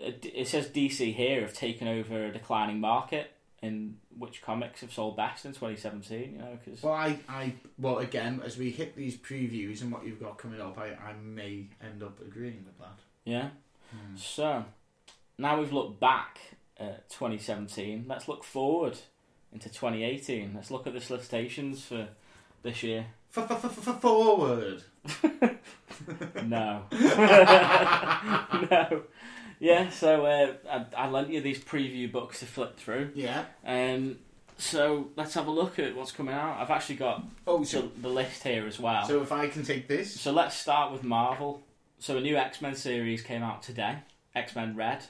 Uh, it it says DC here have taken over a declining market in which comics have sold best in 2017. You know, because Well, I, I, well, again, as we hit these previews and what you've got coming up, I, I may end up agreeing with that. yeah. Hmm. So now we've looked back at 2017. Let's look forward into 2018. Let's look at the solicitations for this year. Forward. No. no. Yeah, so uh, I, I lent you these preview books to flip through. Yeah. Um, so let's have a look at what's coming out. I've actually got Oh, the, so the list here as well. So, if I can take this, So let's start with Marvel. So a new X Men series came out today. X Men Red,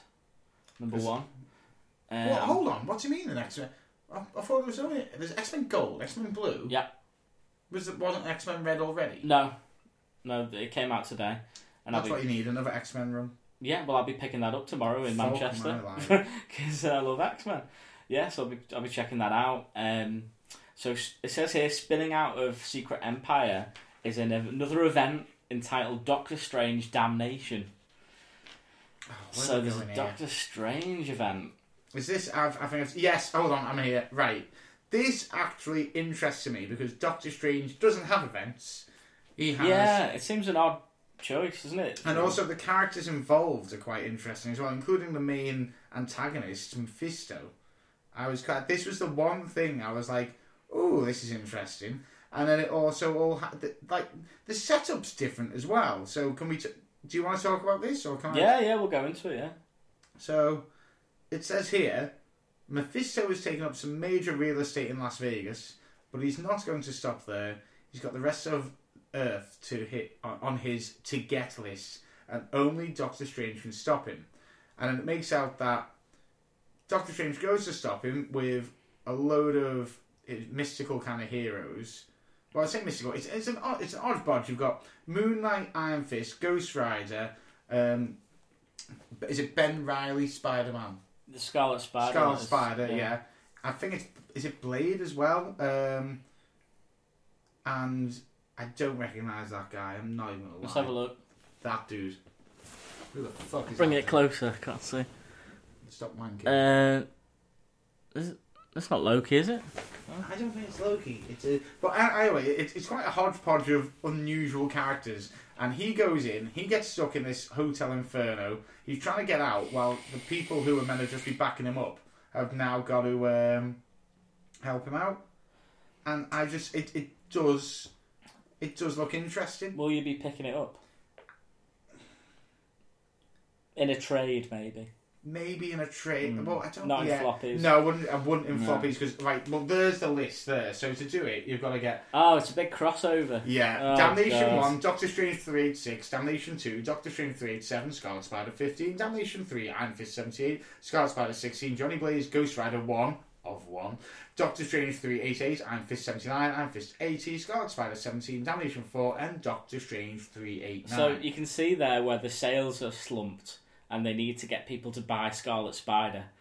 number one. Um, Well, hold on. What do you mean an X Men? I, I thought there was only there's X Men Gold, X Men Blue. Yeah. Was it wasn't X Men Red already? No, no, it came out today. And I'll That's be, what you need another X Men run. yeah, well, I'll be picking that up tomorrow in Fuck Manchester. because I love X Men. Yeah, so I'll be I'll be checking that out. Um, so it says here, spinning out of Secret Empire is an, another event entitled Doctor Strange Damnation. Oh, so there's a here? Doctor Strange event. Is this? I've, I think. It's, yes. Hold on. I'm here. Right. This actually interests me because Doctor Strange doesn't have events. He has. Yeah, it seems an odd choice, doesn't it? And also the characters involved are quite interesting as well, including the main antagonist, Mephisto. I was quite. This was the one thing I was like, "Oh, this is interesting." And then it also all ha- the, like the setup's different as well. So can we? T- do you want to talk about this or can I? yeah, yeah, we'll go into it. Yeah, So it says here, Mephisto has taken up some major real estate in Las Vegas, but he's not going to stop there. He's got the rest of Earth to hit on, his to get list, and only Doctor Strange can stop him. And it makes out that Doctor Strange goes to stop him with a load of uh, mystical kind of heroes. Well, I say mystical. It's, it's an odd, it's an odd bunch. You've got Moon Knight, Iron Fist, Ghost Rider. Um, is it Ben Reilly, Spider Man? The Scarlet Spider. Scarlet is- Spider, yeah. I think it's is it Blade as well. Um, and I don't recognise that guy. I'm not even gonna lie. Let's have a look. That dude. Who the fuck is Bring that? it closer. Can't see. Stop wanking. Uh, is it, that's not Loki, is it? I don't think it's Loki. It's a, but anyway, it's, it's quite a hodgepodge of unusual characters. And he goes in, he gets stuck in this hotel inferno. He's trying to get out, while the people who are meant to just be backing him up have now got to um, help him out. And I just, it, it does, it does look interesting. Will you be picking it up? In a trade, maybe. Maybe in a trade. Mm. Well, I don't. Not in floppies. No, I wouldn't. I wouldn't in No. floppies because right. Well, there's the list there. So to do it, you've got to get Oh, it's a big crossover. Yeah, Oh, Damnation God. 1, Doctor Strange 386, Damnation 2, Doctor Strange 387, Scarlet Spider 15, Damnation 3, Iron Fist 78, Scarlet Spider 16, Johnny Blaze, Ghost Rider 1 of 1, Doctor Strange 388, Iron Fist 79, Iron Fist 80, Scarlet Spider 17, Damnation 4, and Doctor Strange 389. So you can see there where the sales are slumped and they need to get people to buy Scarlet Spider.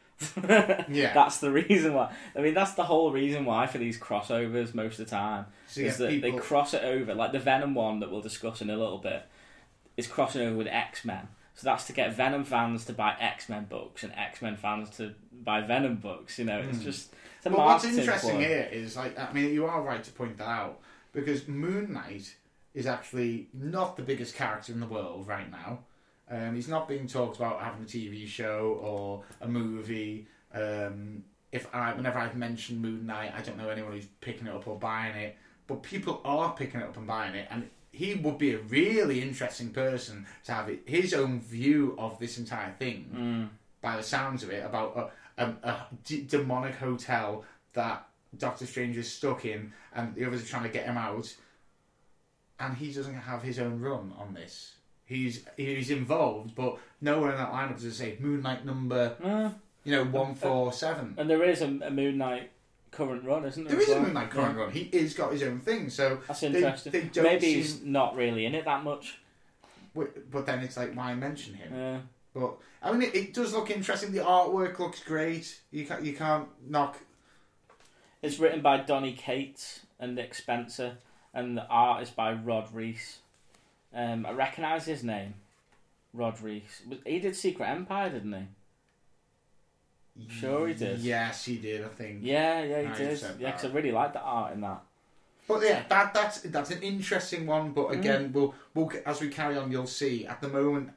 Yeah. That's the reason why. I mean, that's the whole reason why for these crossovers most of the time. So is that people- they cross it over. Like the Venom one that we'll discuss in a little bit is crossing over with X Men. So that's to get Venom fans to buy X Men books and X Men fans to buy Venom books. You know, it's hmm. just it's But what's interesting ploy. here is, like, I mean, you are right to point that out because Moon Knight is actually not the biggest character in the world right now. Um, he's not being talked about having a TV show or a movie. Um, if I, whenever I've mentioned Moon Knight, I don't know anyone who's picking it up or buying it, but people are picking it up and buying it, and he would be a really interesting person to have it, his own view of this entire thing. Mm. By the sounds of it, about a, a, a d- demonic hotel that Doctor Strange is stuck in, and the others are trying to get him out, and he doesn't have his own run on this. He's he's involved, but nowhere in that lineup does it say Moon Knight number Uh, you know one four seven. and there is a, a Moon Knight current run, isn't there? There is is a well? Moon Knight current run. He is got his own thing, so That's interesting. they don't Maybe seem- he's not really in it that much. but but then it's like why mention him? Uh, But I mean, it, it does look interesting. The artwork looks great. You can't you can't knock. it's written by Donny Cates and Nick Spencer, and the art is by Rod Reis. Um, I recognise his name, Rod Reis. He did Secret Empire, didn't he? Sure he did. Yes, he did. I think. Yeah, yeah, he did. Yeah, because I really like the art in that. But yeah, that that's that's an interesting one. Mm. But again, we'll we'll as we carry on, you'll see. At the moment,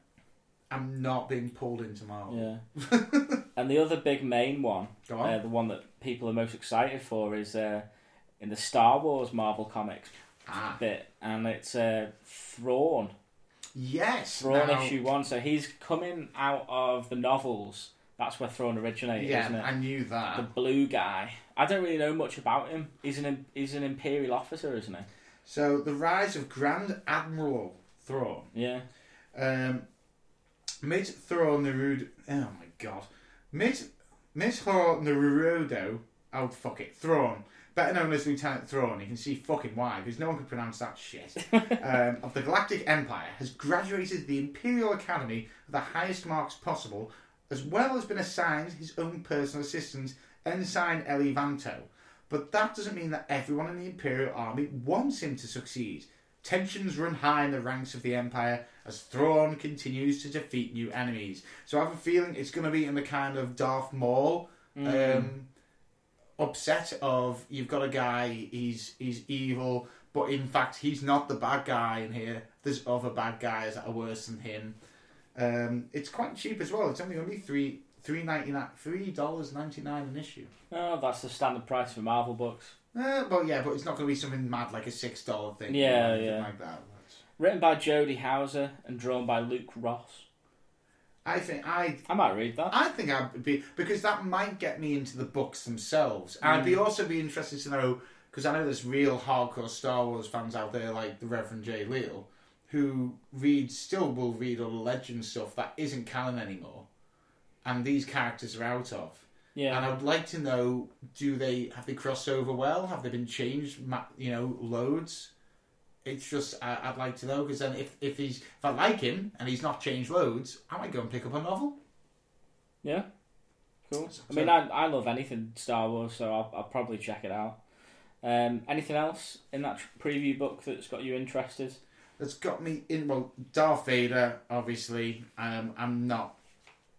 I'm not being pulled into Marvel. Yeah. and the other big main one, on. uh, the one that people are most excited for, is uh, in the Star Wars Marvel comics ah, bit, and it's uh, Thrawn. yes. Thrawn now- issue one. So he's coming out of the novels. That's where Thrawn originated, Yeah, isn't it? I knew that. The blue guy. I don't really know much about him. He's an he's an Imperial officer, isn't he? So the rise of Grand Admiral Thrawn. Yeah. Um, Mid Thrawn Narudo. Oh my god. Mid Mid Thrawn Narudo. Oh fuck it. Thrawn. Better known as Lieutenant Thrawn. You can see fucking why, because no one can pronounce that shit. um, of the Galactic Empire has graduated the Imperial Academy with the highest marks possible, as well as been assigned his own personal assistant, Ensign Eli Vanto. But that doesn't mean that everyone in the Imperial Army wants him to succeed. Tensions run high in the ranks of the Empire as Thrawn continues to defeat new enemies. So I have a feeling it's going to be in the kind of Darth Maul um, upset of you've got a guy, he's he's evil, but in fact he's not the bad guy in here. There's other bad guys that are worse than him. Um, it's quite cheap as well. It's only only three three ninety nine three dollars ninety nine an issue. Oh, that's the standard price for Marvel books. Uh, well, yeah, but it's not going to be something mad like a six dollar thing. Yeah, or anything yeah. like that. Written by jody Houser and drawn by Luke Ross. I think I I might read that. I think I'd be because that might get me into the books themselves. And I'd be mm. also be interested to know because I know there's real hardcore Star Wars fans out there like the Reverend Jay Leal who read still will read all the legend stuff that isn't canon anymore, and these characters are out of. Yeah. And I'd like to know: Do they have they crossed over well? Have they been changed? You know, loads. It's just I, I'd like to know because then if if he's if I like him and he's not changed loads, I might go and pick up a novel. Yeah. Cool. So- I mean, I, I love anything Star Wars, so I'll, I'll probably check it out. Um, anything else in that preview book that's got you interested? that's got me in. Well, Darth Vader, obviously. Um, I'm not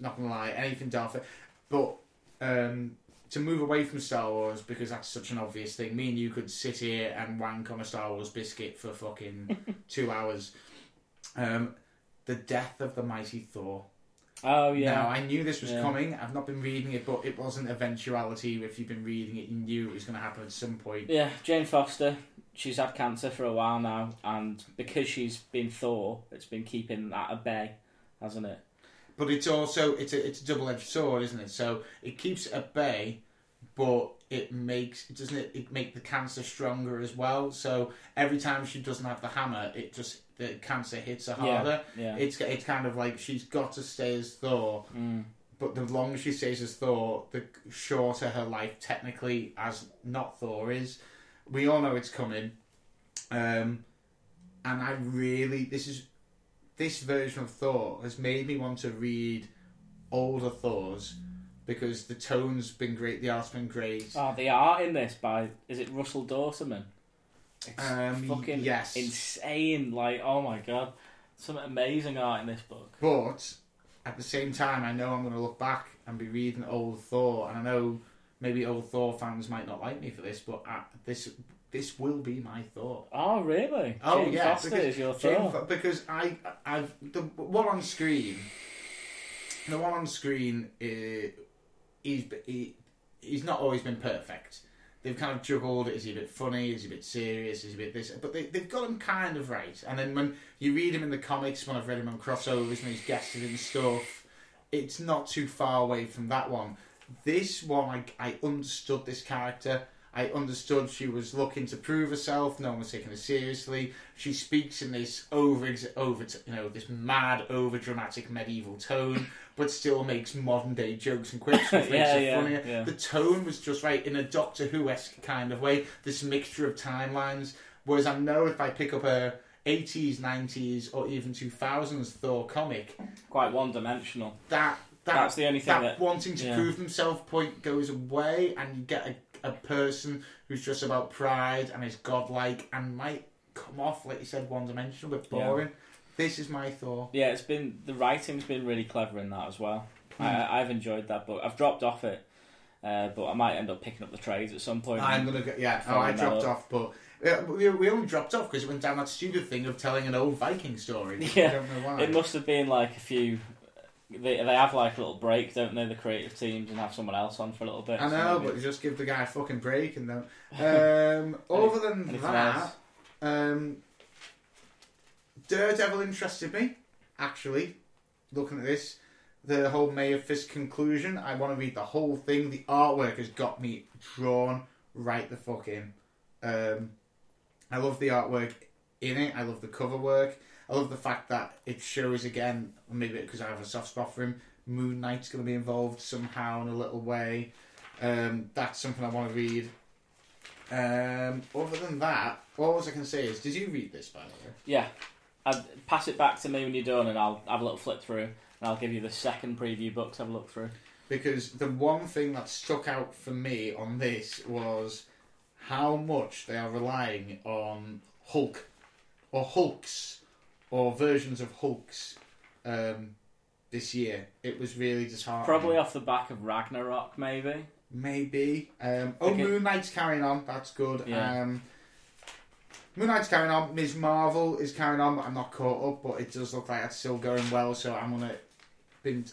not gonna lie, anything Darth Vader, but um, to move away from Star Wars because that's such an obvious thing. Me and you could sit here and wank on a Star Wars biscuit for fucking two hours. Um, the death of the mighty Thor. Oh yeah. Now I knew this was Yeah. coming. I've not been reading it, but it wasn't eventuality. If you've been reading it, you knew it was going to happen at some point. Yeah, Jane Foster. She's had cancer for a while now, and because she's been Thor, it's been keeping that at bay, hasn't it? But it's also it's a it's a double edged sword, isn't it? So it keeps at bay, but it makes it doesn't it, it make the cancer stronger as well. So every time she doesn't have the hammer, it just the cancer hits her harder. Yeah. It's it's kind of like she's got to stay as Thor, Mm. but the longer she stays as Thor, the shorter her life technically as not Thor is. We all know it's coming, um, and I really this is this version of Thor has made me want to read older Thors because the tone's been great, the art's been great. Oh, the art in this by is it Russell Dauterman? It's Um, fucking yes. insane. Like, oh my god, some amazing art in this book. But at the same time, I know I'm going to look back and be reading old Thor, and I know maybe old Thor fans might not like me for this, but uh, this this will be my Thor. Oh, really? Oh Jane yeah, Foster because is your Jane. Fo- because I I've the one on screen, the one on screen, uh, he's he, he's not always been perfect. They've kind of juggled. Is he a bit funny? Is he a bit serious? Is he a bit this? But they they've got him kind of right. And then when you read him in the comics, when I've read him on crossovers and he's guested in stuff, it's not too far away from that one. This one, I, I understood this character. I understood she was looking to prove herself. No one was taking her seriously. She speaks in this over, over, you know, this mad, over dramatic medieval tone, but still makes modern day jokes and quips, which makes Yeah, it yeah, funnier. yeah. The tone was just right in a Doctor Who esque kind of way. This mixture of timelines. Whereas I know if I pick up a 80s, 90s, or even 2000s Thor comic, Quite one dimensional. that that That's the only thing that, that- wanting to yeah. prove himself point goes away, and you get a, a person who's just about pride and is godlike and might come off like you said one dimensional, but Yeah. boring. This is my thought. Yeah, it's been the writing's been really clever in that as well. Hmm. I, I've enjoyed that book. I've dropped off it, uh, but I might end up picking up the trades at some point. I'm gonna go. Yeah, oh, I dropped off, but. uh, we, we only dropped off because it went down that stupid thing of telling an old Viking story. Yeah, I don't know why. It must have been like a few. They, they have like a little break, don't they? The creative teams and have someone else on for a little bit. I so know, maybe- but just give the guy a fucking break and then. Um, other than anything that, um, Daredevil interested me. Actually, looking at this, the whole Mayor Fisk conclusion. I want to read the whole thing. The artwork has got me drawn right the fuck in. Um, I love the artwork in it. I love the cover work. I love the fact that it shows again. Maybe because I have a soft spot for him. Moon Knight's going to be involved somehow in a little way. Um, that's something I want to read. Um, other than that, all I can say is, did you read this by the way? Yeah, I'd pass it back to me when you're done, and I'll have a little flip through, and I'll give you the second preview book to have a look through. Because the one thing that stuck out for me on this was how much they are relying on Hulk or Hulks or versions of Hulks um, this year. It was really disheartening. Probably off the back of Ragnarok, maybe. Maybe. Um, oh, Okay. Moon Knight's carrying on. That's good. Yeah. Um, Moon Knight's carrying on. Ms. Marvel is carrying on, but I'm not caught up. But it does look like it's still going well, so I'm gonna. Bin-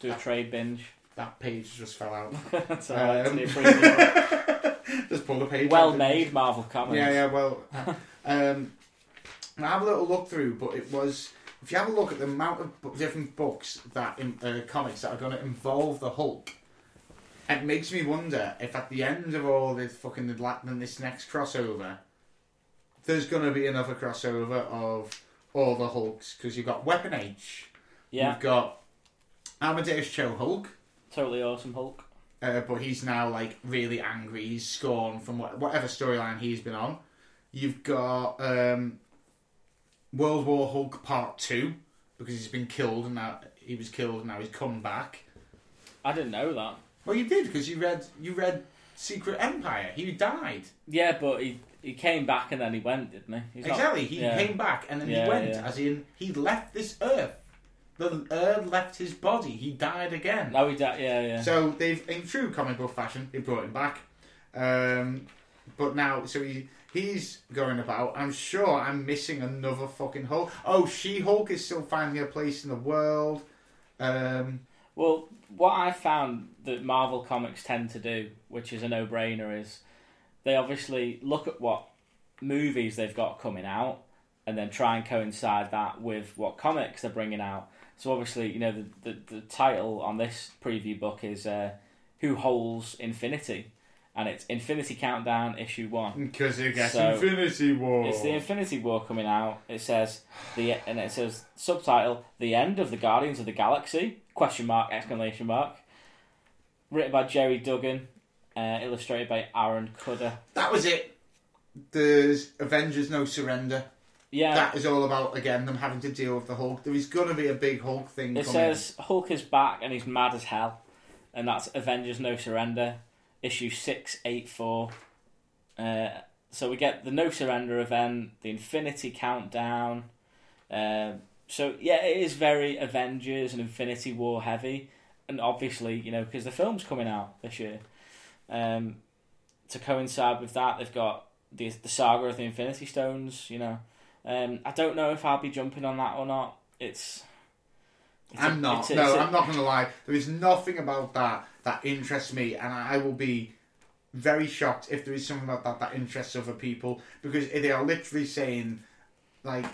Do a trade binge. that page just fell out. That's alright. Um, it's a preview just pull the page. well made Marvel comics. Yeah, yeah. Well, um, and I have a little look through, but it was. If you have a look at the amount of bu- different books that in uh, comics that are going to involve the Hulk, it makes me wonder if at the end of all this fucking in this next crossover, there's going to be another crossover of all the Hulks because you've got Weapon H, Yeah, you've got Amadeus Cho Hulk, totally awesome Hulk. uh, but he's now like really angry. He's scorned from what, whatever storyline he's been on. You've got um, World War Hulk Part Two because he's been killed and now he was killed and now he's come back. I didn't know that. Well, you did because you read you read Secret Empire. He died Yeah, but he he came back and then he went, didn't he? He's not- exactly. he yeah. came back and then Yeah, he went, yeah. as in he left this earth. The earth left his body. He died again. No, he died. Yeah, yeah. So they've, in true comic book fashion, they brought him back. Um, but now, so he he's going about. I'm sure I'm missing another fucking Hulk. Oh, She Hulk is still finding her place in the world. Um, Well, what I found that Marvel comics tend to do, which is a no-brainer, is they obviously look at what movies they've got coming out, and then try and coincide that with what comics they're bringing out. So obviously, you know, the the, the title on this preview book is uh, "Who Holds Infinity," and it's Infinity Countdown issue one. because it gets So, Infinity War. It's the Infinity War coming out. It says the and it says subtitle: "The End of the Guardians of the Galaxy?" Question mark! Exclamation mark. Written by Gerry Duggan, uh, illustrated by Aaron Kuder. that was it. There's Avengers No Surrender. Yeah, That is all about again them having to deal with the Hulk. There is gonna be a big Hulk thing. it coming. says Hulk is back and he's mad as hell, and that's Avengers No Surrender, issue six eight four. Uh, so we get the No Surrender event, the Infinity Countdown. Um so yeah, it is very Avengers and Infinity War heavy, and obviously, you know, because the film's coming out this year, um, to coincide with that, they've got the the saga of the Infinity Stones. You know, um, I don't know if I'll be jumping on that or not. It's, it's I'm a- not. it's a- no, I'm not going to lie. There is nothing about that that interests me, and I will be very shocked if there is something about that that interests other people because they are literally saying, like,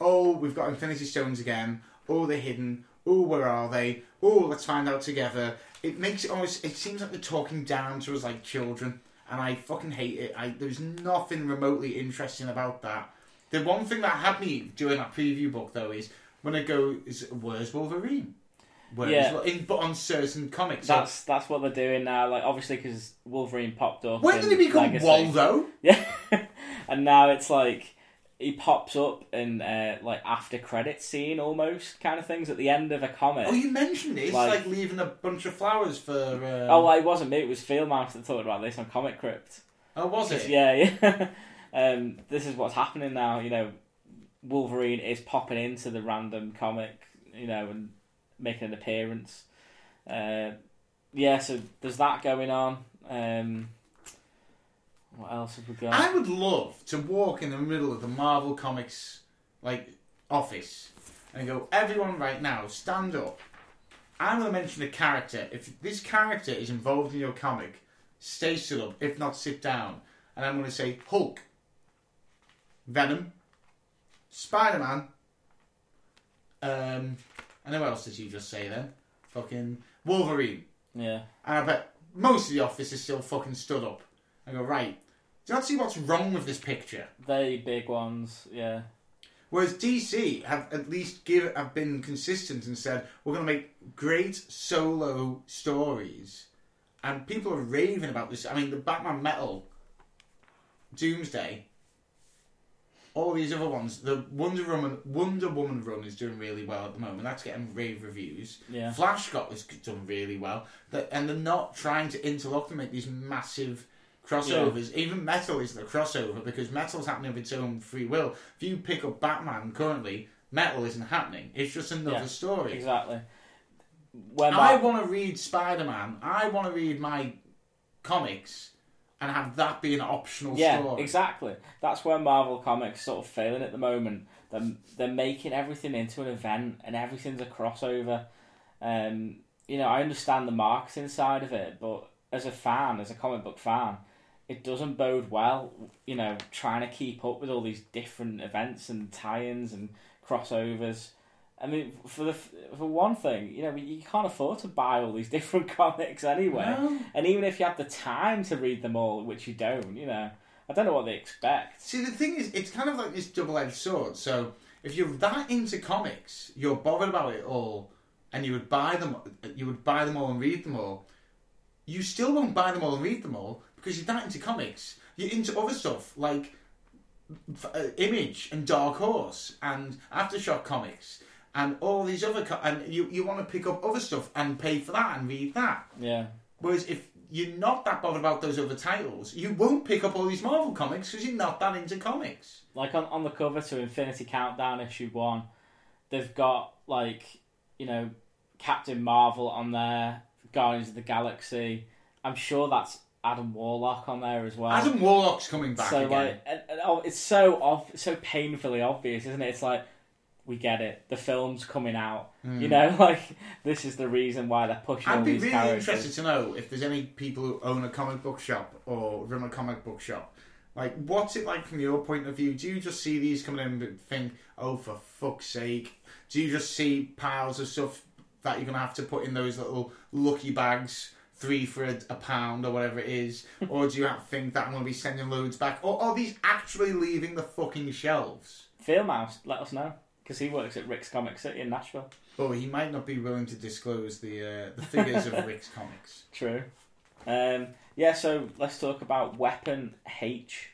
"Oh, we've got Infinity Stones again. Oh, they're hidden. Oh, where are they? Oh, let's find out together." It makes it almost. It seems like they're talking down to us like children, and I fucking hate it. I there's nothing remotely interesting about that. The one thing that had me during that preview book though is when I go, is where's Wolverine? Where's Yeah. In, but on certain comics. So That's that's what they're doing now. Like obviously because Wolverine popped up. when did he become Legacy. Waldo? Yeah, and now it's like he pops up in uh, like after credit scene almost kind of things at the end of a comic. Oh, you mentioned it. It's Like- like, leaving a bunch of flowers for. Um, Oh, well, it wasn't me. It was Fieldmouse that talked about this on Comic Crypt. oh, was it? Yeah, yeah. um, this is what's happening now. You know, Wolverine is popping into the random comic. You know, and making an appearance. Uh, yeah, so there's that going on. Um, what else have we got? I would love to walk in the middle of the Marvel Comics like office and go, everyone right now, stand up. I'm going to mention a character. If this character is involved in your comic, stay stood up. If not, sit down. And I'm going to say Hulk, Venom, Spider Man. Um, and who else did you just say then? Fucking Wolverine. yeah, And I bet most of the office is still fucking stood up. I go, right, do you not see what's wrong with this picture? they big ones. Yeah, Whereas DC have at least give have been consistent and said we're going to make great solo stories, and people are raving about this. I mean, the Batman Metal, Doomsday, all these other ones. The Wonder Woman Wonder Woman run is doing really well at the moment. That's getting rave reviews. yeah. Flash got this done really well, that, and they're not trying to interlock and make these massive crossovers. Even Metal is the crossover because Metal's happening of its own free will. If you pick up Batman currently, Metal isn't happening. It's just another Yeah, story. Exactly. When I want to read Spider Man. I want to read my comics and have that be an optional yeah, story. exactly. That's where Marvel Comics sort of failing at the moment. They're they're making everything into an event and everything's a crossover. Um, you know, I understand the marketing side of it, but as a fan, as a comic book fan, it doesn't bode well. You know, trying to keep up with all these different events and tie-ins and crossovers. I mean, for the for one thing, you know, you can't afford to buy all these different comics anyway. No. And even if you have the time to read them all, which you don't, you know, I don't know what they expect. See, the thing is, it's kind of like this double-edged sword. So, if you're that into comics, you're bothered about it all, and you would buy them, you would buy them all and read them all. You still won't buy them all and read them all because you're that into comics. You're into other stuff like uh, Image and Dark Horse and Aftershock comics and all these other, co- and you you want to pick up other stuff and pay for that and read that. Yeah, Whereas if you're not that bothered about those other titles, you won't pick up all these Marvel comics because you're not that into comics. like on on the cover to Infinity Countdown issue one, they've got like you know Captain Marvel on there, Guardians of the Galaxy. I'm sure that's Adam Warlock on there as well. Adam Warlock's coming back so again. like, and, and, oh, it's so off, so painfully obvious, isn't it? It's like we get it. The film's coming out. Hmm. You know, like this is the reason why they're pushing all. I'd be really characters. interested to know if there's any people who own a comic book shop or run a comic book shop. Like, what's it like from your point of view? Do you just see these coming in and think, oh, for fuck's sake? Do you just see piles of stuff that you're going to have to put in those little lucky bags, three for a, a pound or whatever it is? or do you have, to think that I'm going to be sending loads back? Or are these actually leaving the fucking shelves? Mouse, let us know because he works at Rick's Comic City in Nashville. Oh, he might not be willing to disclose the uh, the figures of Rick's comics. True. Um, yeah, so let's talk about Weapon H.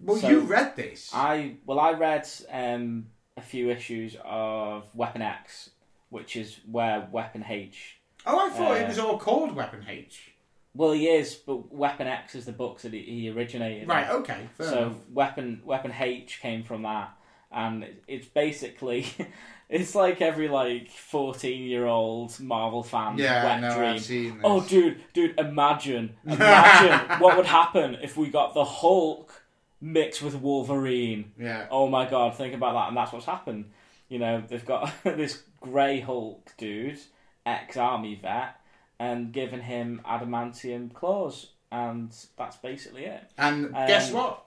Well, So- you read this. I well, I read um, a few issues of Weapon X, which is where Weapon H. Oh, I thought Uh, it was all called Weapon H. Well, he is, but Weapon X is the books that he, he originated. in. Right, okay. Fair so enough. Weapon Weapon H came from that, and it's basically it's like every like fourteen year old Marvel fan Yeah, wet know, dream. I've seen this. Oh, dude, dude, imagine, imagine what would happen if we got the Hulk mixed with Wolverine. Yeah. Oh my god, think about that, and that's what's happened. You know, they've got this grey Hulk dude, ex army vet, and given him adamantium claws, and that's basically it. And Um, guess what?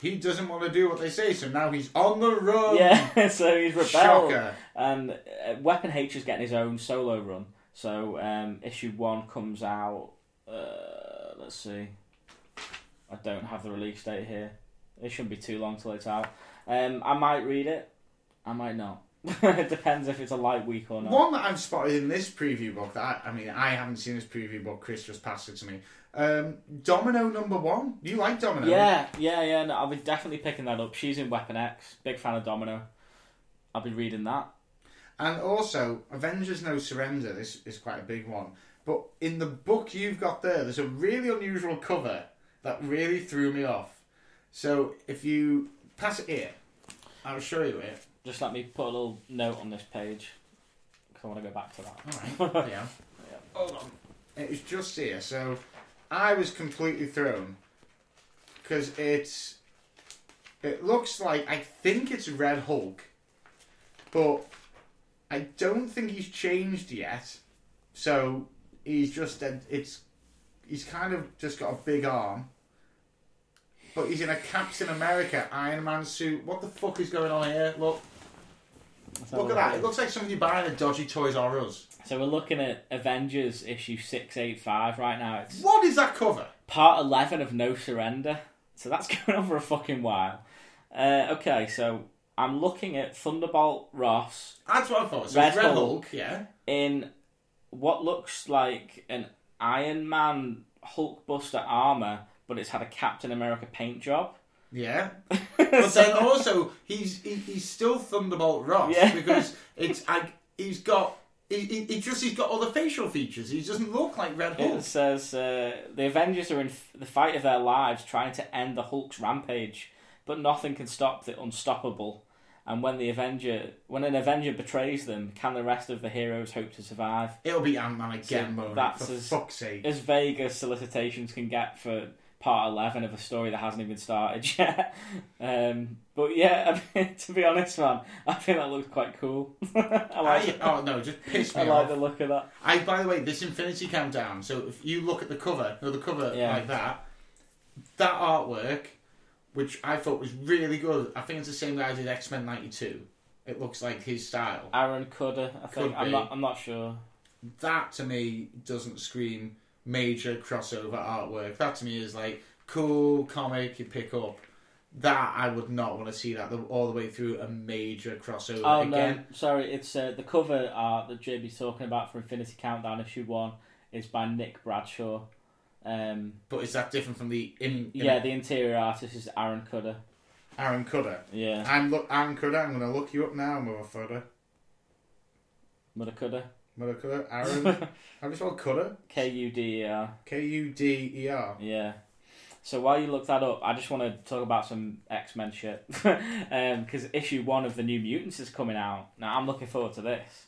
He doesn't want to do what they say, so now he's on the run. Yeah, so he's rebelled. Shocker. And uh, Weapon H is getting his own solo run. So um, issue one comes out. Uh, let's see. I don't have the release date here. It shouldn't be too long till it's out. Um, I might read it. I might not. it depends if it's a light week or not. One that I've spotted in this preview book that I, I mean I haven't seen this preview book. Chris just passed it to me. Um, Domino number one. You like Domino? Yeah, yeah, yeah. No, I'll be definitely picking that up. She's in Weapon X. Big fan of Domino. I'll be reading that. And also, Avengers No Surrender, this is quite a big one. But in the book you've got there, there's a really unusual cover that really threw me off. So if you pass it here, I'll show you it. Just let me put a little note on this page because I want to go back to that. Alright, yeah. Hold on. It was just here, so I was completely thrown. Because it's. It looks like. I think it's Red Hulk. But I don't think he's changed yet. So he's just. a- It's. He's kind of just got a big arm. But he's in a Captain America Iron Man suit. What the fuck is going on here? Look. Let's have a Look at that. at It looks like somebody buying a dodgy Toys R Us. So we're looking at Avengers issue six eight five right now. It's What is that cover? part eleven of No Surrender. So that's going on for a fucking while. Uh, okay, so I'm looking at Thunderbolt Ross That's what I thought. So Red it's Red Hulk. Hulk, yeah. in what looks like an Iron Man Hulkbuster armor, but it's had a Captain America paint job. Yeah, but then also he's he, he's still Thunderbolt Ross Yeah. because it's I, he's got he, he, he just he's got all the facial features. He doesn't look like Red Hulk. It says uh, the Avengers are in f- the fight of their lives, trying to end the Hulk's rampage, but nothing can stop the unstoppable. And when the Avenger, when an Avenger betrays them, can the rest of the heroes hope to survive? It'll be Ant Man again, So Mona, that's for as- fuck's sake. As vague as solicitations can get for part eleven of a story that hasn't even started yet. um, but yeah, I mean, to be honest, man, I think that looks quite cool. I like. I, it. oh no, just piss me I like off. the look of that. I by the way, this Infinity Countdown. So if you look at the cover, no, the cover Yeah. like that, that artwork, which I thought was really good. I think it's the same guy who did X Men '92. It looks like his style. Aaron Kuder, I think. Could I'm be. not. I'm not sure. that to me doesn't scream major crossover artwork. That to me is like cool comic you pick up. That I would not want to see that the- all the way through a major crossover Oh again. no, sorry. It's uh, the cover art that JB's talking about for Infinity Countdown issue one is by Nick Bradshaw. Um, But is that different from the in, in yeah, the interior artist is Aaron Kuder. Aaron Kuder? Yeah, I'm look Aaron Kuder. I'm going to look you up now, motherfucker. Mother Cudder. Motherfucker. Aaron. How do you spell Kuder? K U D E R. K U D E R. Yeah. So while you look that up, I just want to talk about some X Men shit because issue one of the New Mutants is coming out. Now I'm looking forward to this.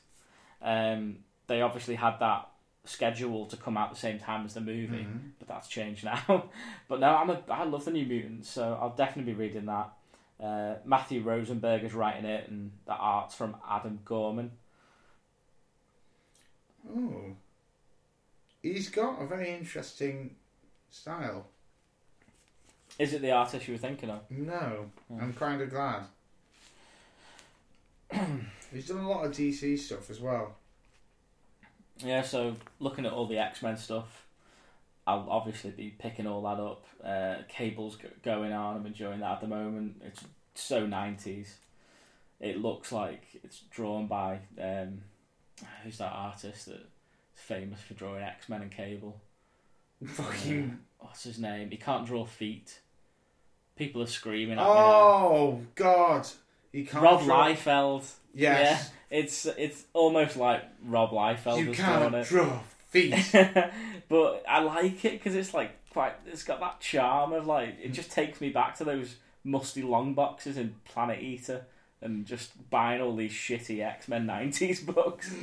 Um, they obviously had that schedule to come out the same time as the movie, but that's changed now. but no, I'm a I love the New Mutants, so I'll definitely be reading that. Uh, Matthew Rosenberg is writing it, and the art's from Adam Gorham. Oh. He's got a very interesting style. Is it the artist you were thinking of? No, Hmm. I'm kind of glad. He's done a lot of DC stuff as well. Yeah, so looking at all the X Men stuff, I'll obviously be picking all that up. Uh, Cable's going on. I'm enjoying that at the moment. It's so 90s. It looks like it's drawn by um, who's that artist that's famous for drawing X Men and Cable? Fucking. What's his name? He can't draw feet. People are screaming at me. Oh God! He can't. Rob draw- Liefeld. Yes. Yeah, it's it's almost like Rob Liefeld You has can't it. draw feet. but I like it because it's like quite. It's got that charm of like. It just takes me back to those musty long boxes in Planet Eater and just buying all these shitty X Men '90s books.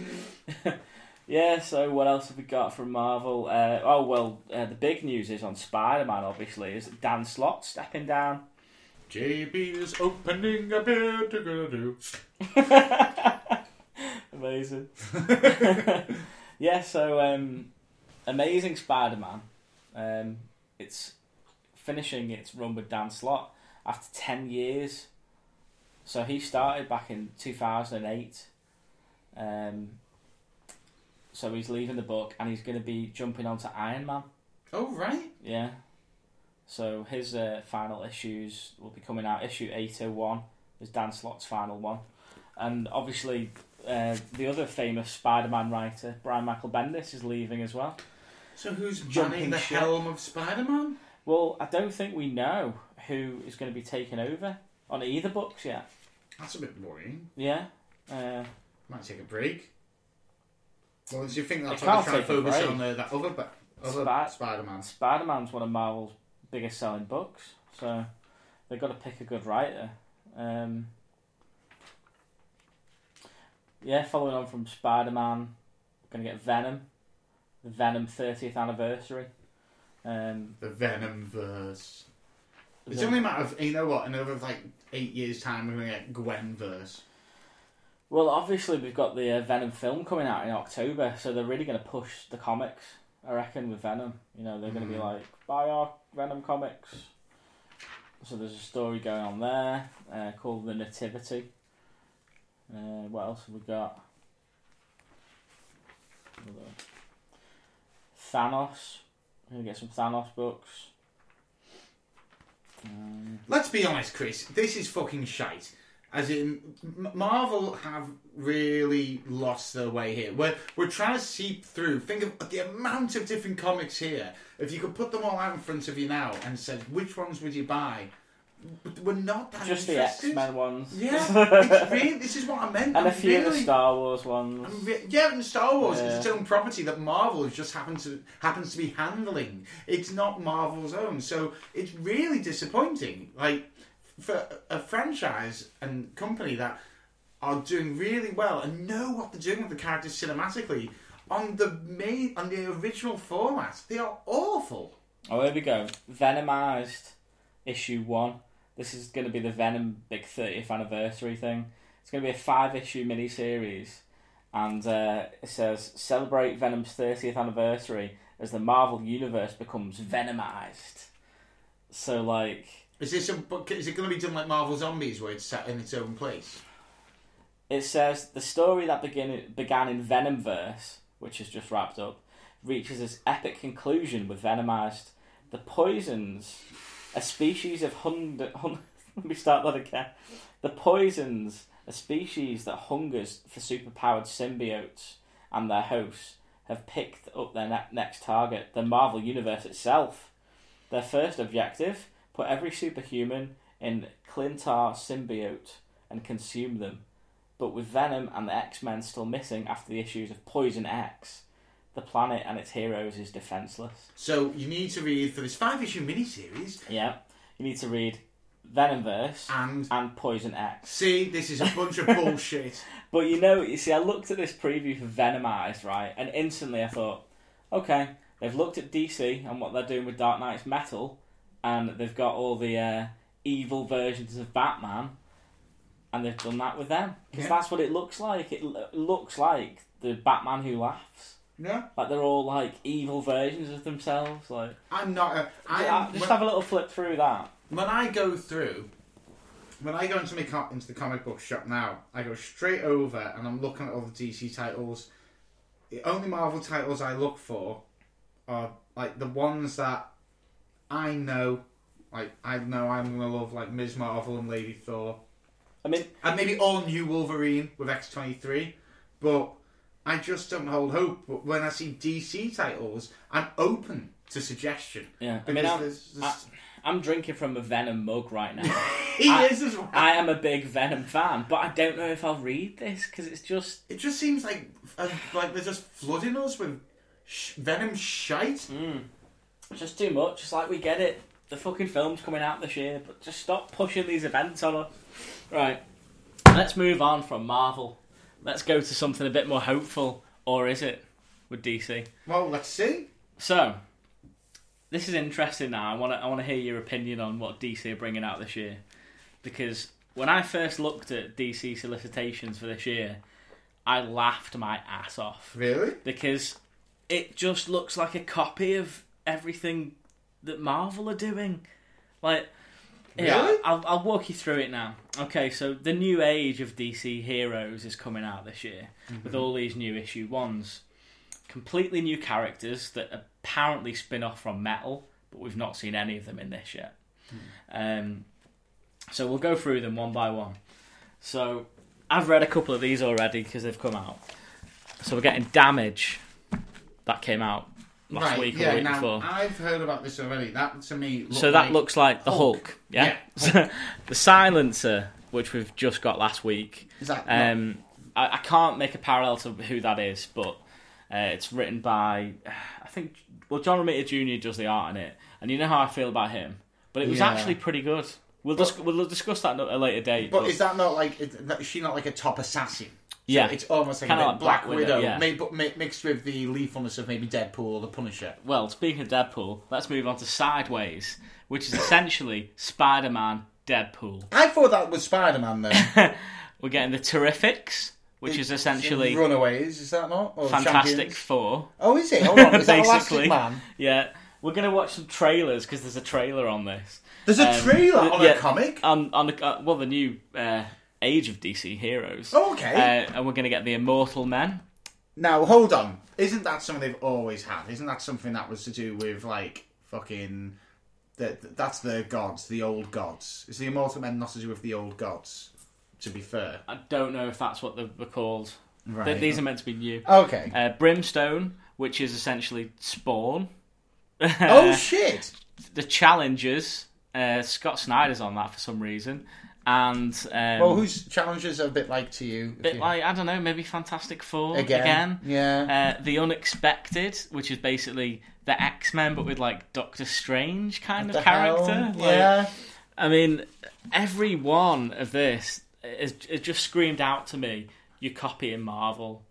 yeah. So what else have we got from Marvel? Uh, oh well, uh, the big news is on Spider Man. Obviously, is Dan Slott stepping down. JB is opening a beer to go do. Amazing. yeah, so um, Amazing Spider-Man. Um, it's finishing its run with Dan Slott after ten years. So he started back in two thousand and eight. Um, so he's leaving the book and he's going to be jumping onto Iron Man. Oh right. Yeah. So his uh, final issues will be coming out. Issue eight oh one is Dan Slott's final one, and obviously uh, the other famous Spider-Man writer Brian Michael Bendis is leaving as well. So who's Jumping the ship. helm of Spider-Man? Well, I don't think we know who is going to be taking over on either books yet. That's a bit worrying. Yeah. Uh, Might take a break. Well, do you think that's why they're trying to focus on uh, that other, ba- other Spi- Spider-Man? Spider-Man's one of Marvel's biggest selling books, so they've got to pick a good writer. Um, yeah, following on from Spider-Man, going to get Venom, the Venom 30th anniversary. Um, The Venom verse. It's only a matter of you know what, another like eight years' time, we're gonna get Gwen verse. well, obviously we've got the uh, Venom film coming out in October, so they're really going to push the comics. I reckon with Venom, you know, they're going to be Mhm. like buy our Venom comics. So there's a story going on there uh, called the Nativity. Uh, what else have we got? Thanos. We're gonna get some Thanos books. Let's be honest, Chris. This is fucking shite. As in, Marvel have really lost their way here. We're, we're trying to seep through. Think of the amount of different comics here. If you could put them all out in front of you now and said, which ones would you buy? We're not that just the interested. X Men ones. Yeah, it's really, this is what I meant. and a I'm few of the really- Star Wars ones. I'm re- yeah, and Star Wars is its own property that Marvel has just happened to happens to be handling. It's not Marvel's own, so it's really disappointing. Like for a franchise and company that are doing really well and know what they're doing with the characters cinematically on the main on the original format, they are awful. Oh, here we go. Venomized issue one. This is going to be the Venom big 30th anniversary thing. It's going to be a five issue miniseries. And uh, it says, celebrate Venom's 30th anniversary as the Marvel Universe becomes Venomized. So, like, Is this a? Is it going to be done like Marvel Zombies, where it's set in its own place? it says, the story that begin, began in Venomverse, which is just wrapped up, reaches its epic conclusion with Venomized. The poisons, a species of hunger. Hun- let me start that again. The poisons, a species that hungers for superpowered symbiotes and their hosts, have picked up their ne- next target, the Marvel Universe itself. Their first objective: put every superhuman in Klyntar symbiote and consume them. But with Venom and the X Men still missing after the issues of Poison X, the planet and its heroes is defenseless. So you need to read for this five issue miniseries Yeah, you need to read Venomverse and and Poison X. see this is a bunch of bullshit. But you know, you see, I looked at this preview for Venomized, right, and instantly I thought, okay, they've looked at DC and what they're doing with Dark Nights Metal, and they've got all the uh, evil versions of Batman, and they've done that with them because Yeah. that's what it looks like. It looks like the Batman who laughs. No, Like they're all like evil versions of themselves. Like I'm not. A, I Yeah, just when, have a little flip through that. when I go through, when I go into my co- into the comic book shop now, I go straight over and I'm looking at all the DC titles. The only Marvel titles I look for are like the ones that I know. Like I know I'm gonna love like Ms. Marvel and Lady Thor. I mean, and maybe all new Wolverine with X twenty three, but I just don't hold hope. But when I see DC titles, I'm open to suggestion. yeah. I mean, I'm, there's, there's, I'm drinking from a Venom mug right now. he I- is as well. I am a big Venom fan, but I don't know if I'll read this because it's just it just seems like uh, like they're just flooding us with sh- Venom shite. mm, it's just too much. It's like we get it. The fucking film's coming out this year, but just stop pushing these events on us. Right. let's move on from Marvel. Let's go to something a bit more hopeful, or is it with DC? Well, let's see. So, this is interesting. Now, I want to I want to hear your opinion on what DC are bringing out this year, because when I first looked at DC solicitations for this year, I laughed my ass off Really? because it just looks like a copy of everything that Marvel are doing. Like, yeah, Really? I'll, I'll walk you through it now. Okay, so the new age of DC heroes is coming out this year with all these new issue ones. Completely new characters that apparently spin off from Metal, but we've not seen any of them in this yet. Um, so we'll go through them one by one. So I've read a couple of these already because they've come out. So we're getting Damage. That came out last right. week or yeah. week now before. I've heard about this already. That to me. So that like looks like the Hulk. yeah. the Silencer, which we've just got last week. Is that not- Um, I, I can't make a parallel to who that is, but uh, it's written by I think well John Romita Jr. does the art in it, and you know how I feel about him. But it was Yeah. actually pretty good. We'll dis- we'll discuss that at a later date. But is that not like? Is she not like a top assassin? Yeah. it's almost like Kinda a like Black, Black Widow, Widow, yeah. made, but mi- mixed with the lethalness of maybe Deadpool or the Punisher. well, speaking of Deadpool, let's move on to Sideways, which is essentially Spider-Man Deadpool. I thought that was Spider Man though. We're getting the Terrifics, which is essentially Runaways. Is that not? Or Fantastic Champions? Four. Oh, is it? Hold on. Is that Basically. Man? Yeah, we're gonna watch some trailers because there's a trailer on this. There's a Um, trailer on yeah, a comic. on on the uh, well the new uh, Age of DC Heroes. Oh, okay. Uh, and we're gonna get the Immortal Men. Now, hold on. Isn't that something they've always had? Isn't that something that was to do with like fucking? The, that's the gods, the old gods. Is the immortal men not to do with the old gods? To be fair, I don't know if that's what they were called. right? Th- These are meant to be new. okay. Uh, Brimstone, which is essentially Spawn. oh shit! the Challengers. Uh, Scott Snyder's on that for some reason, and um, Well, whose challenges are a bit like to you? bit you- like I don't know, maybe Fantastic Four again? again. Yeah. Uh, the Unexpected, which is basically the X Men, but with like Doctor Strange kind The of character. Like, yeah. I mean, every one of this is, is just screamed out to me. You're copying Marvel,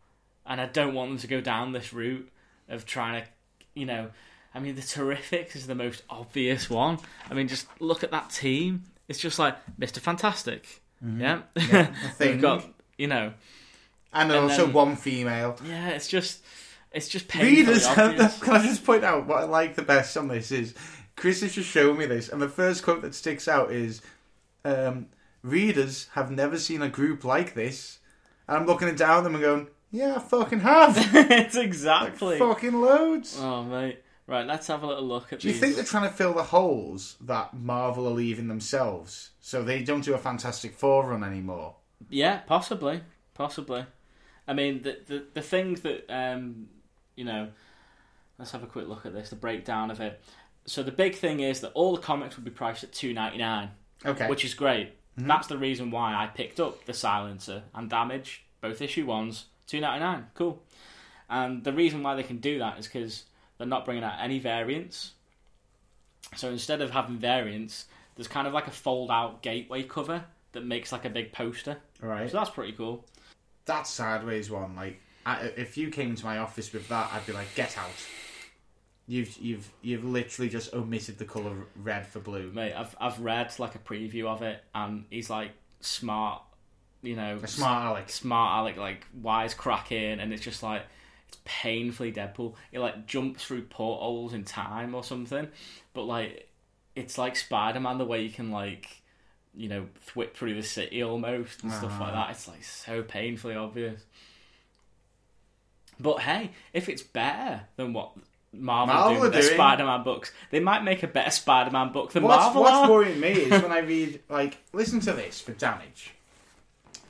and I don't want them to go down this route of trying to, you know. I mean, the Terrifics is the most obvious one. I mean, just look at that team. It's just like Mister Fantastic. Yeah, Thing. they've got you know. And, and also then- one female. Yeah, it's just, it's just Readers, can I just point out what I like the best on this is Chris has just shown me this, and the first quote that sticks out is, um, "Readers have never seen a group like this," and I'm looking down at them and going, "Yeah, I fucking have, it's exactly. fucking loads." Oh mate, right. Let's have a little look at. Do you these. think they're trying to fill the holes that Marvel are leaving themselves, so they don't do a Fantastic Four run anymore? Yeah, possibly, possibly. I mean, the the the things that um, you know. Let's have a quick look at this. The breakdown of it. So the big thing is that all the comics would be priced at two ninety nine, Okay, which is great. That's the reason why I picked up the Silencer and Damage, both issue ones, two ninety nine. Cool. And the reason why they can do that is because they're not bringing out any variants. So instead of having variants, there's kind of like a fold out gateway cover that makes like a big poster. right. So that's pretty cool. that sideways one, like I, if you came into my office with that, I'd be like, "Get out." You've you've you've literally just omitted the color red for blue. Mate, I've I've read like a preview of it, and he's like smart, you know, A smart Alex. smart Alec, like wise cracking, and it's just like painfully Deadpool. It like jumps through portholes in time or something, but like it's like Spider Man the way you can like you know thwip through the city almost and stuff like Ah. that. It's like so painfully obvious. But hey, if it's better than what Marvel, Marvel do with their doing- Spider-Man books, they might make a better Spider-Man book than What's, Marvel what's are. worrying me is when I read like, listen to this for damage.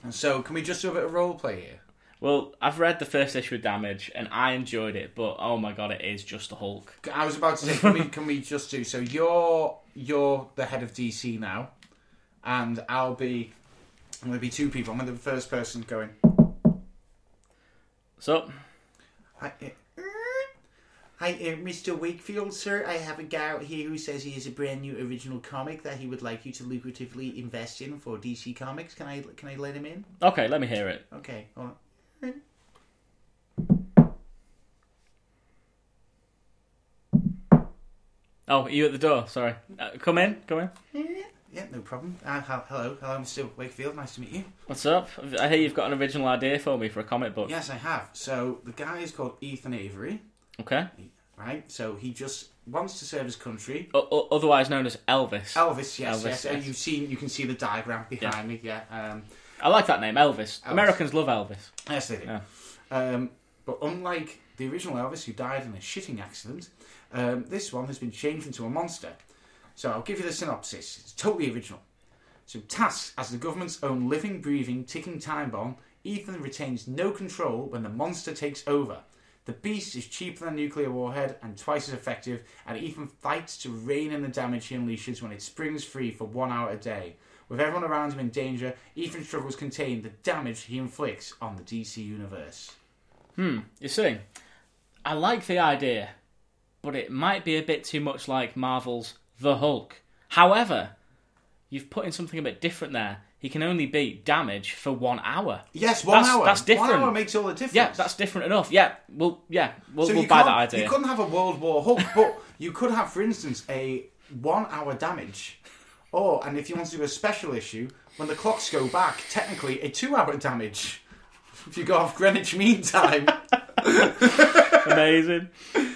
And so, can we just do a bit of role play here? Well, I've read the first issue of Damage and I enjoyed it, but oh my god, it is just a Hulk. I was about to say, can we can we just do so? You're you're the head of DC now, and I'll be. I'm going to be two people. I'm going to be the first person going. So, I, Hi, uh, Mr. Wakefield, sir. I have a guy out here who says he has a brand new original comic that he would like you to lucratively invest in for DC Comics. Can I can I let him in? Okay, let me hear it. Okay, hold on. Oh, are you at the door? Sorry. Uh, come in. Come in. Yeah, no problem. Uh, hel- hello, hello, Mr. Wakefield. Nice to meet you. What's up? I hear you've got an original idea for me for a comic book. Yes, I have. So the guy is called Ethan Avery, Okay. right? So he just wants to serve his country. O- o- otherwise known as Elvis. Elvis, yes, Elvis, yes. And yes. you've seen, you can see the diagram behind me. Yeah. Um, I like that name, Elvis. Americans love Elvis. Yes, they do. Yeah. Um, but unlike the original Elvis, who died in a shitting accident, um, this one has been changed into a monster. So I'll give you the synopsis. It's totally original. So, tasked as the government's own living, breathing, ticking time bomb, Ethan retains no control when the monster takes over. The beast is cheaper than a nuclear warhead and twice as effective, and Ethan fights to rein in the damage he unleashes when it springs free for one hour a day. With everyone around him in danger, Ethan struggles to contain the damage he inflicts on the DC universe. Hmm. You see, I like the idea, but it might be a bit too much like Marvel's The Hulk. However, you've put in something a bit different there. He can only beat damage for one hour. Yes, one That's- hour. that's different. One hour makes all the difference. Yeah, that's different enough. Yeah, we'll yeah we'll, So we'll buy that idea. You couldn't have a World War Hulk, but you could have, for instance, a one-hour damage, or and if you want to do a special issue, when the clocks go back, technically a two-hour damage. If you go off Greenwich Mean Time, Amazing.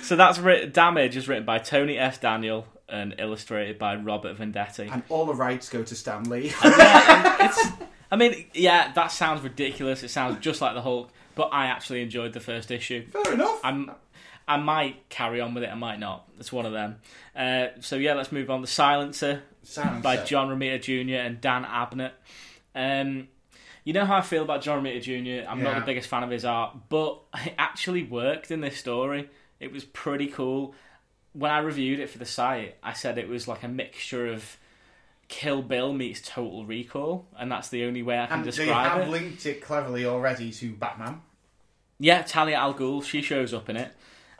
So that's writ- damage is written by Tony S. Daniel and illustrated by Robert Venditti. and all the rights go to Stan Lee. yeah, it's. I mean, yeah, that sounds ridiculous. It sounds just like the Hulk, but I actually enjoyed the first issue. Fair enough. I'm, I might carry on with it. I might not. It's one of them. Uh, so yeah, let's move on. The Silencer Silencer. by John Romita Jr. and Dan Abnett. Um, you know how I feel about John Romita Jr. I'm not the biggest fan of his art, but it actually worked in this story. It was pretty cool. When I reviewed it for the site, I said it was like a mixture of Kill Bill meets Total Recall, and that's the only way I can And they describe have it. linked it cleverly already to Batman. Yeah, Talia al Ghul, she shows up in it.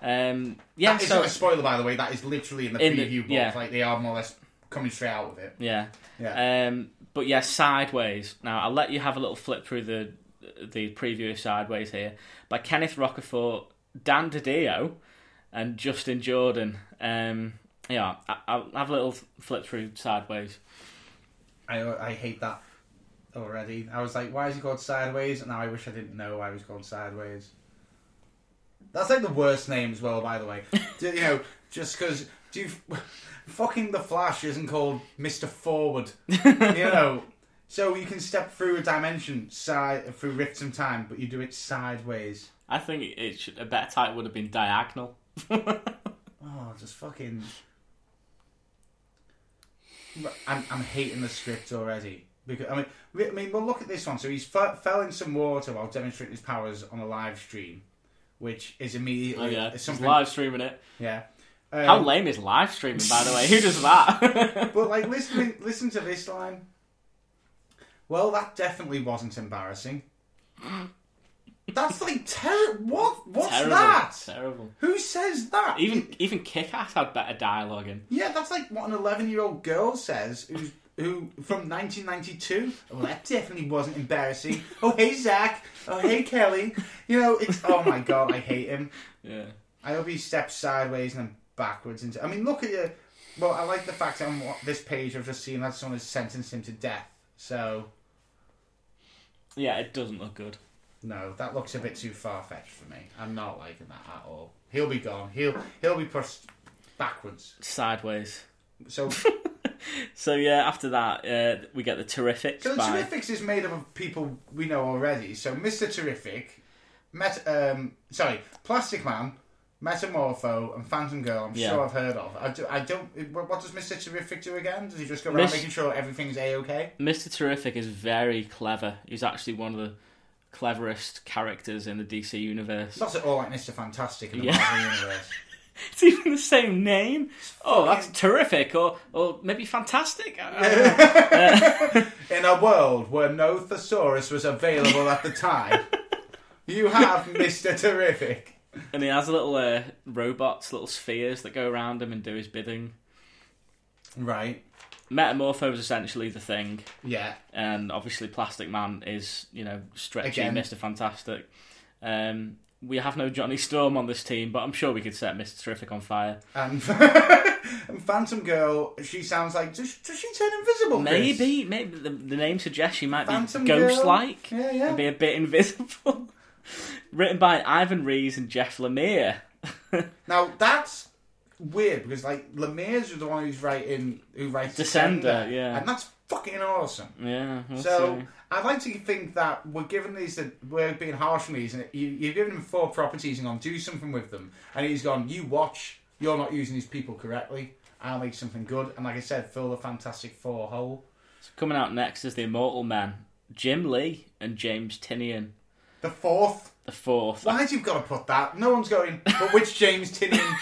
Um, yeah, That so a spoiler, by the way. That is literally in the In the- preview book. yeah. Like they are more or less coming straight out of it. yeah. Yeah. Um, but yeah, Sideways. Now I'll let you have a little flip through the the preview of Sideways here by Kenneth Rocafort, Dan DiDio, and Justin Jordan. Um, yeah, I, I'll have a little flip through Sideways. I I hate that already. I was like, why is he called Sideways? And now I wish I didn't know why he was called Sideways. That's like the worst name as well, by the way. You know, just because do you fucking the Flash isn't called Mister Forward, you know. So you can step through a dimension side through rifts in time, but you do it sideways. I think it, should, a better title would have been Diagonal. Oh, just fucking. I'm, I'm hating the script already because I mean, I mean, well, look at this one. So he's fe- fell in some water while demonstrating his powers on a live stream, which is immediately Oh yeah, is He's something. live streaming it. Yeah. Um, How lame is live streaming, by the way? Who does that? But like, listen, listen to this line. Well, that definitely wasn't embarrassing. That's like terrible. What? What's Terrible. that? Terrible. Who says that? Even even Kick-Ass had better dialogue in. Yeah, that's like what an 11 year old girl says who's, who from 1992. Well, that definitely wasn't embarrassing. Oh, hey, Zach. Oh, hey, Kelly. You know, it's. Oh my god, I hate him. Yeah. I hope he steps sideways and backwards into. I mean, look at you. Well, I like the fact that on this page I've just seen that someone has sentenced him to death. So, Yeah, it doesn't look good. no, that looks a bit too far fetched for me. I'm not liking that at all. He'll be gone. He'll he'll be pushed backwards. Sideways. So So yeah, after that, uh, we get the Terrifics So the by Terrifics is made up of people we know already. So Mr. Terrific, Met, um, sorry, Plastic Man, Metamorpho, and Phantom Girl. I'm Yeah. sure I've heard of. I, do, I don't. What, what does Mr. Terrific do again? Does he just go around making sure everything's a okay? Mr. Terrific is very clever. He's actually one of the cleverest characters in the DC universe. Not at all like Mr. Fantastic in the Yeah. Marvel universe. It's even the same name. Oh, that's terrific, or or maybe fantastic. In a world where no thesaurus was available at the time, you have Mr. Terrific. And he has little uh, robots, little spheres that go around him and do his bidding. Right. Metamorpho is essentially the thing, Yeah. and obviously Plastic Man is, you know, stretchy Again. Mr. Fantastic. Um, we have no Johnny Storm on this team, but I'm sure we could set Mr. Terrific on fire. And, and Phantom Girl, she sounds like does, does she turn invisible? Chris? Maybe, maybe the, the name suggests she might Phantom be Girl? ghost-like Yeah, yeah. and be a bit invisible. Written by Ivan Reis and Jeff Lemire. Now that's weird because like Lemire's the one who's writing who writes Descender, Descender, yeah. and that's fucking awesome. Yeah, we'll so see. I'd like to think that we're giving these that we're being harsh on these, and you, you've given him four properties and gone do something with them, and he's gone. You watch. You're not using these people correctly. I'll make something good, and like I said, fill the Fantastic Four hole. So coming out next is the Immortal Man, Jim Lee and James Tynion, The fourth. The fourth. Why have you got to put that? No one's going. But which James Tynion?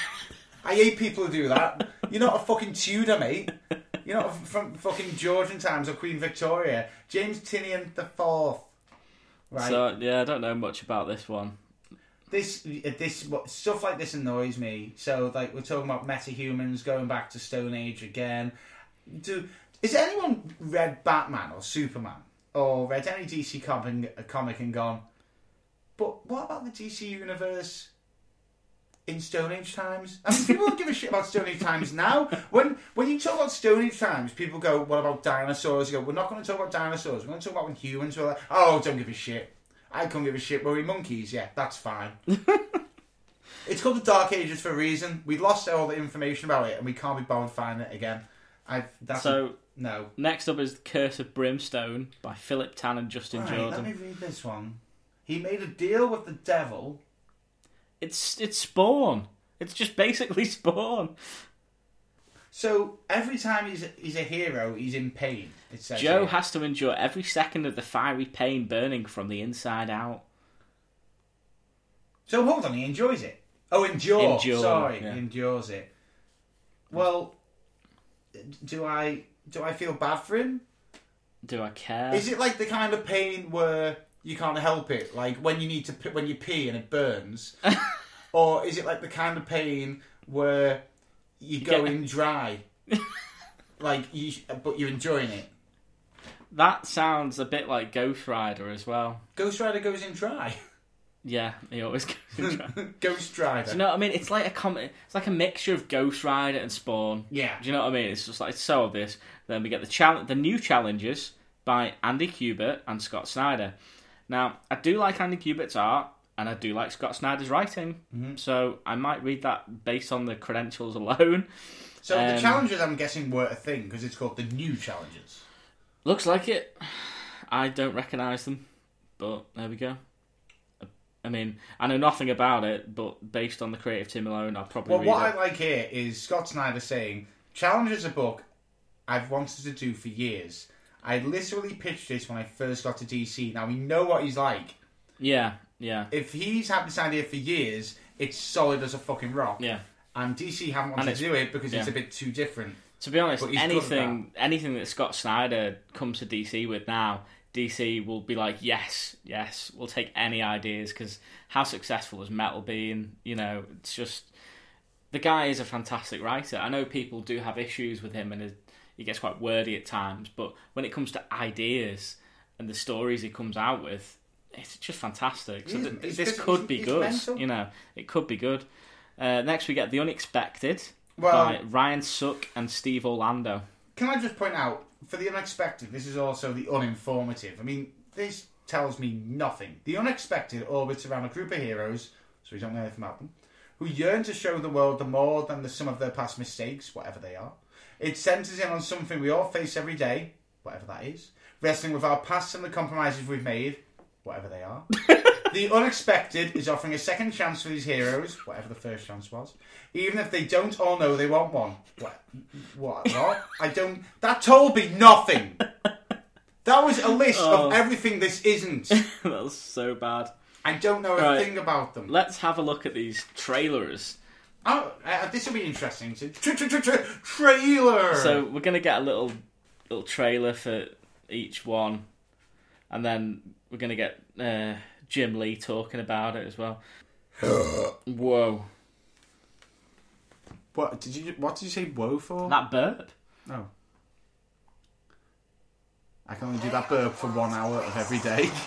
I hate people who do that. You're not a fucking Tudor, mate. You're not from fucking Georgian times or Queen Victoria. James Tynion the fourth. Right. So yeah, I don't know much about this one. this uh, this stuff like this annoys me. So like we're talking about metahumans going back to Stone Age again. Do is anyone read Batman or Superman or read any DC comic, comic and gone? But what about the DC universe in Stone Age times? I mean, people don't give a shit about Stone Age times now. When when you talk about Stone Age times, people go, "What about dinosaurs?" You go, "We're not going to talk about dinosaurs. We're going to talk about when humans were like, oh, don't give a shit." I can't give a shit. Were we monkeys? Yeah, that's fine. it's called the Dark Ages for a reason. We lost all the information about it, and we can't be bothered finding it again. I that's So no. next up is Curse of Brimstone by Philip Tan and Justin Right, Jordan. let me read this one. He made a deal with the devil. It's it's Spawn. It's just basically Spawn. So every time he's he's a hero, he's in pain. It says Joe here. has to endure every second of the fiery pain burning from the inside out. So hold on, he enjoys it. Oh, endure. Endure, Sorry, yeah. he endures it. Well, do I do I feel bad for him? Do I care? Is it like the kind of pain where you can't help it, like when you need to when you pee and it burns, or is it like the kind of pain where you go in dry, like you but you're enjoying it? That sounds a bit like Ghost Rider as well. Ghost Rider goes in dry. Yeah, he always goes in dry. Ghost Rider. Do you know what I mean? It's like a com- It's like a mixture of Ghost Rider and Spawn. Yeah. Do you know what I mean? It's just like it's so obvious. Then we get the chal- the new challenges by Andy Kubert and Scott Snyder. Now, I do like Andy Kubert's art, and I do like Scott Snyder's writing. Mm-hmm. So I might read that based on the credentials alone. So the Um, challenges, I'm guessing, were a thing because it's called the new challenges. Looks like it. I don't recognise them, but there we go. I mean, I know nothing about it, but based on the creative team alone, I'll probably Well, what it. I like here is Scott Snyder saying, "Challenge is a book I've wanted to do for years. I literally pitched this when I first got to DC. Now we know what he's like. Yeah, yeah, If he's had this idea for years, it's solid as a fucking rock. yeah. And DC haven't wanted to do it because it's a bit too different. To be honest, But he's good at anything anything that Scott Snyder comes to DC with now, DC will be like, yes, yes, we'll take any ideas because how successful has Metal been? You know, it's just the guy is a fantastic writer. I know people do have issues with him and his, he gets quite wordy at times, but when it comes to ideas and the stories he comes out with, it's just fantastic. So He's- th- he's this just- could be good. mental. You know, it could be good. Uh, next, we get the unexpected Well, by Ryan Sook and Steve Orlando. can I just point out, for the unexpected, this is also the uninformative. I mean, this tells me nothing. The unexpected orbits around a group of heroes, so we don't know anything about them, who yearn to show the world the more than the sum of their past mistakes, whatever they are. It centres in on something we all face every day, whatever that is, wrestling with our past and the compromises we've made, whatever they are. the unexpected is offering a second chance for these heroes, whatever the first chance was, even if they don't all know they want one. What? What? What? I don't. That told me nothing. That was a list Oh. of everything this isn't. that was so bad. I don't know a Right. thing about them. Let's have a look at these trailers. Oh, uh, this will be interesting. So, tra- tra- tra- tra- trailer. So we're gonna get a little little trailer for each one, and then we're gonna get uh, Jim Lee talking about it as well. Whoa. What did you? What did you say? Whoa for? That burp. No. I can only do that burp for one hour of every day.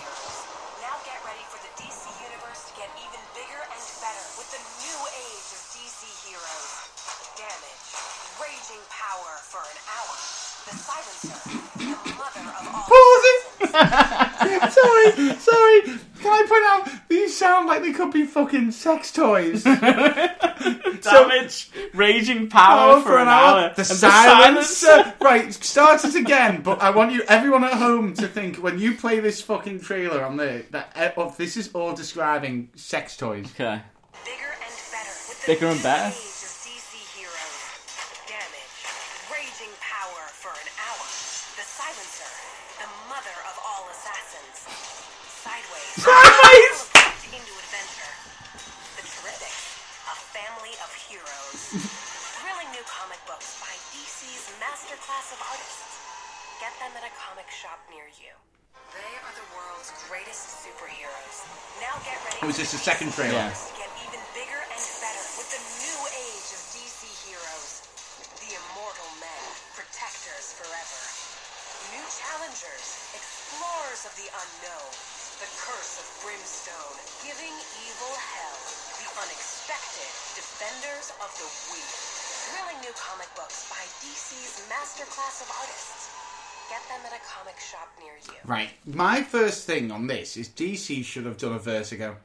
sorry, sorry. Can I point out these sound like they could be fucking sex toys? Damage, raging power, for, an hour. The And silencer. right, start it again. But I want you, everyone at home, to think when you play this fucking trailer on there that eh, oh, this is all describing sex toys. Okay. Bigger and better with the Bigger and better? Masterclass of artists. Get them at a comic shop near you. They are the world's greatest superheroes. Now get ready. Oh, is this the second trailer? Yeah. get even bigger and better with the new age of DC heroes. The immortal men, protectors forever. New challengers, explorers of the unknown. The curse of brimstone, giving evil hell. The unexpected, defenders of the weak. Thrilling new comic books by DC's masterclass of artists. Get them at a comic shop near you. Right. My first thing on this is DC should have done a Vertigo.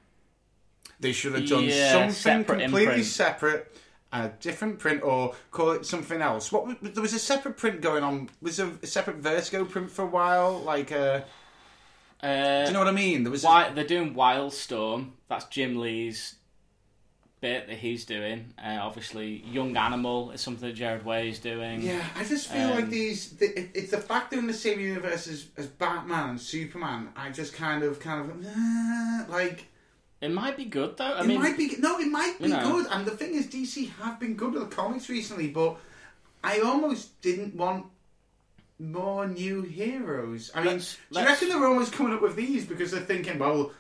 They should have done Yeah, something separate completely imprint. separate, a different print, or call it something else. What was, there was a separate print going on? Was there a separate Vertigo print for a while? Like, uh, Uh, do you know what I mean? There was. Why they're doing Wildstorm? That's Jim Lee's bit that he's doing. Uh, obviously, Young Animal is something that Gerard Way is doing. Yeah, I just feel like Um, these. The, it, it's the fact they're in the same universe as, as Batman and Superman. I just kind of, kind of, uh, like. It might be good though. I it mean, might be no, it might be you know. good. And the thing is, DC have been good with the comics recently, but I almost didn't want more new heroes. I mean, Let's- do you let's- reckon they're always coming up with these because they're thinking, well,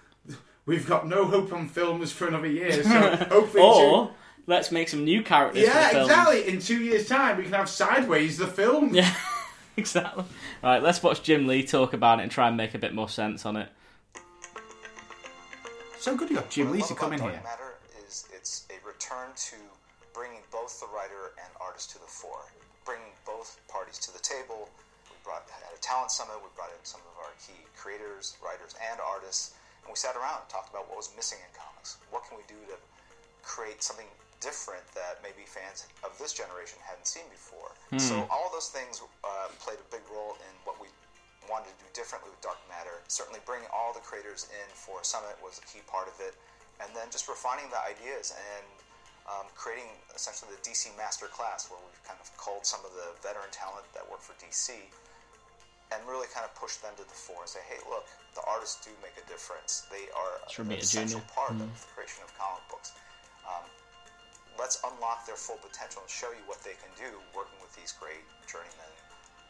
we've got no hope on films for another year, so hopefully, or let's make some new characters. two, for the yeah, films. exactly. In two years' time, we can have Sideways the film. Yeah, exactly. All right, let's watch Jim Lee talk about it and try and make a bit more sense on it. So good, you got Jim What I Lee to love come in about here. Dark Matter is it's a return to bringing both the writer and artist to the fore, bringing both parties to the table. We brought at a talent summit. We brought in some of our key creators, writers, and artists, and we sat around and talked about what was missing in comics. What can we do to create something different that maybe fans of this generation hadn't seen before? So all of those things uh, played a big role in what we wanted to do differently with Dark Matter. Certainly, bringing all the creators in for Summit was a key part of it, and then just refining the ideas and um, creating essentially the DC Master Class, where we've kind of culled some of the veteran talent that work for DC, and really kind of push them to the fore and say, "Hey, look, the artists do make a difference. They are Should an essential junior. part of the creation of comic books." Um, let's unlock their full potential and show you what they can do working with these great journeyman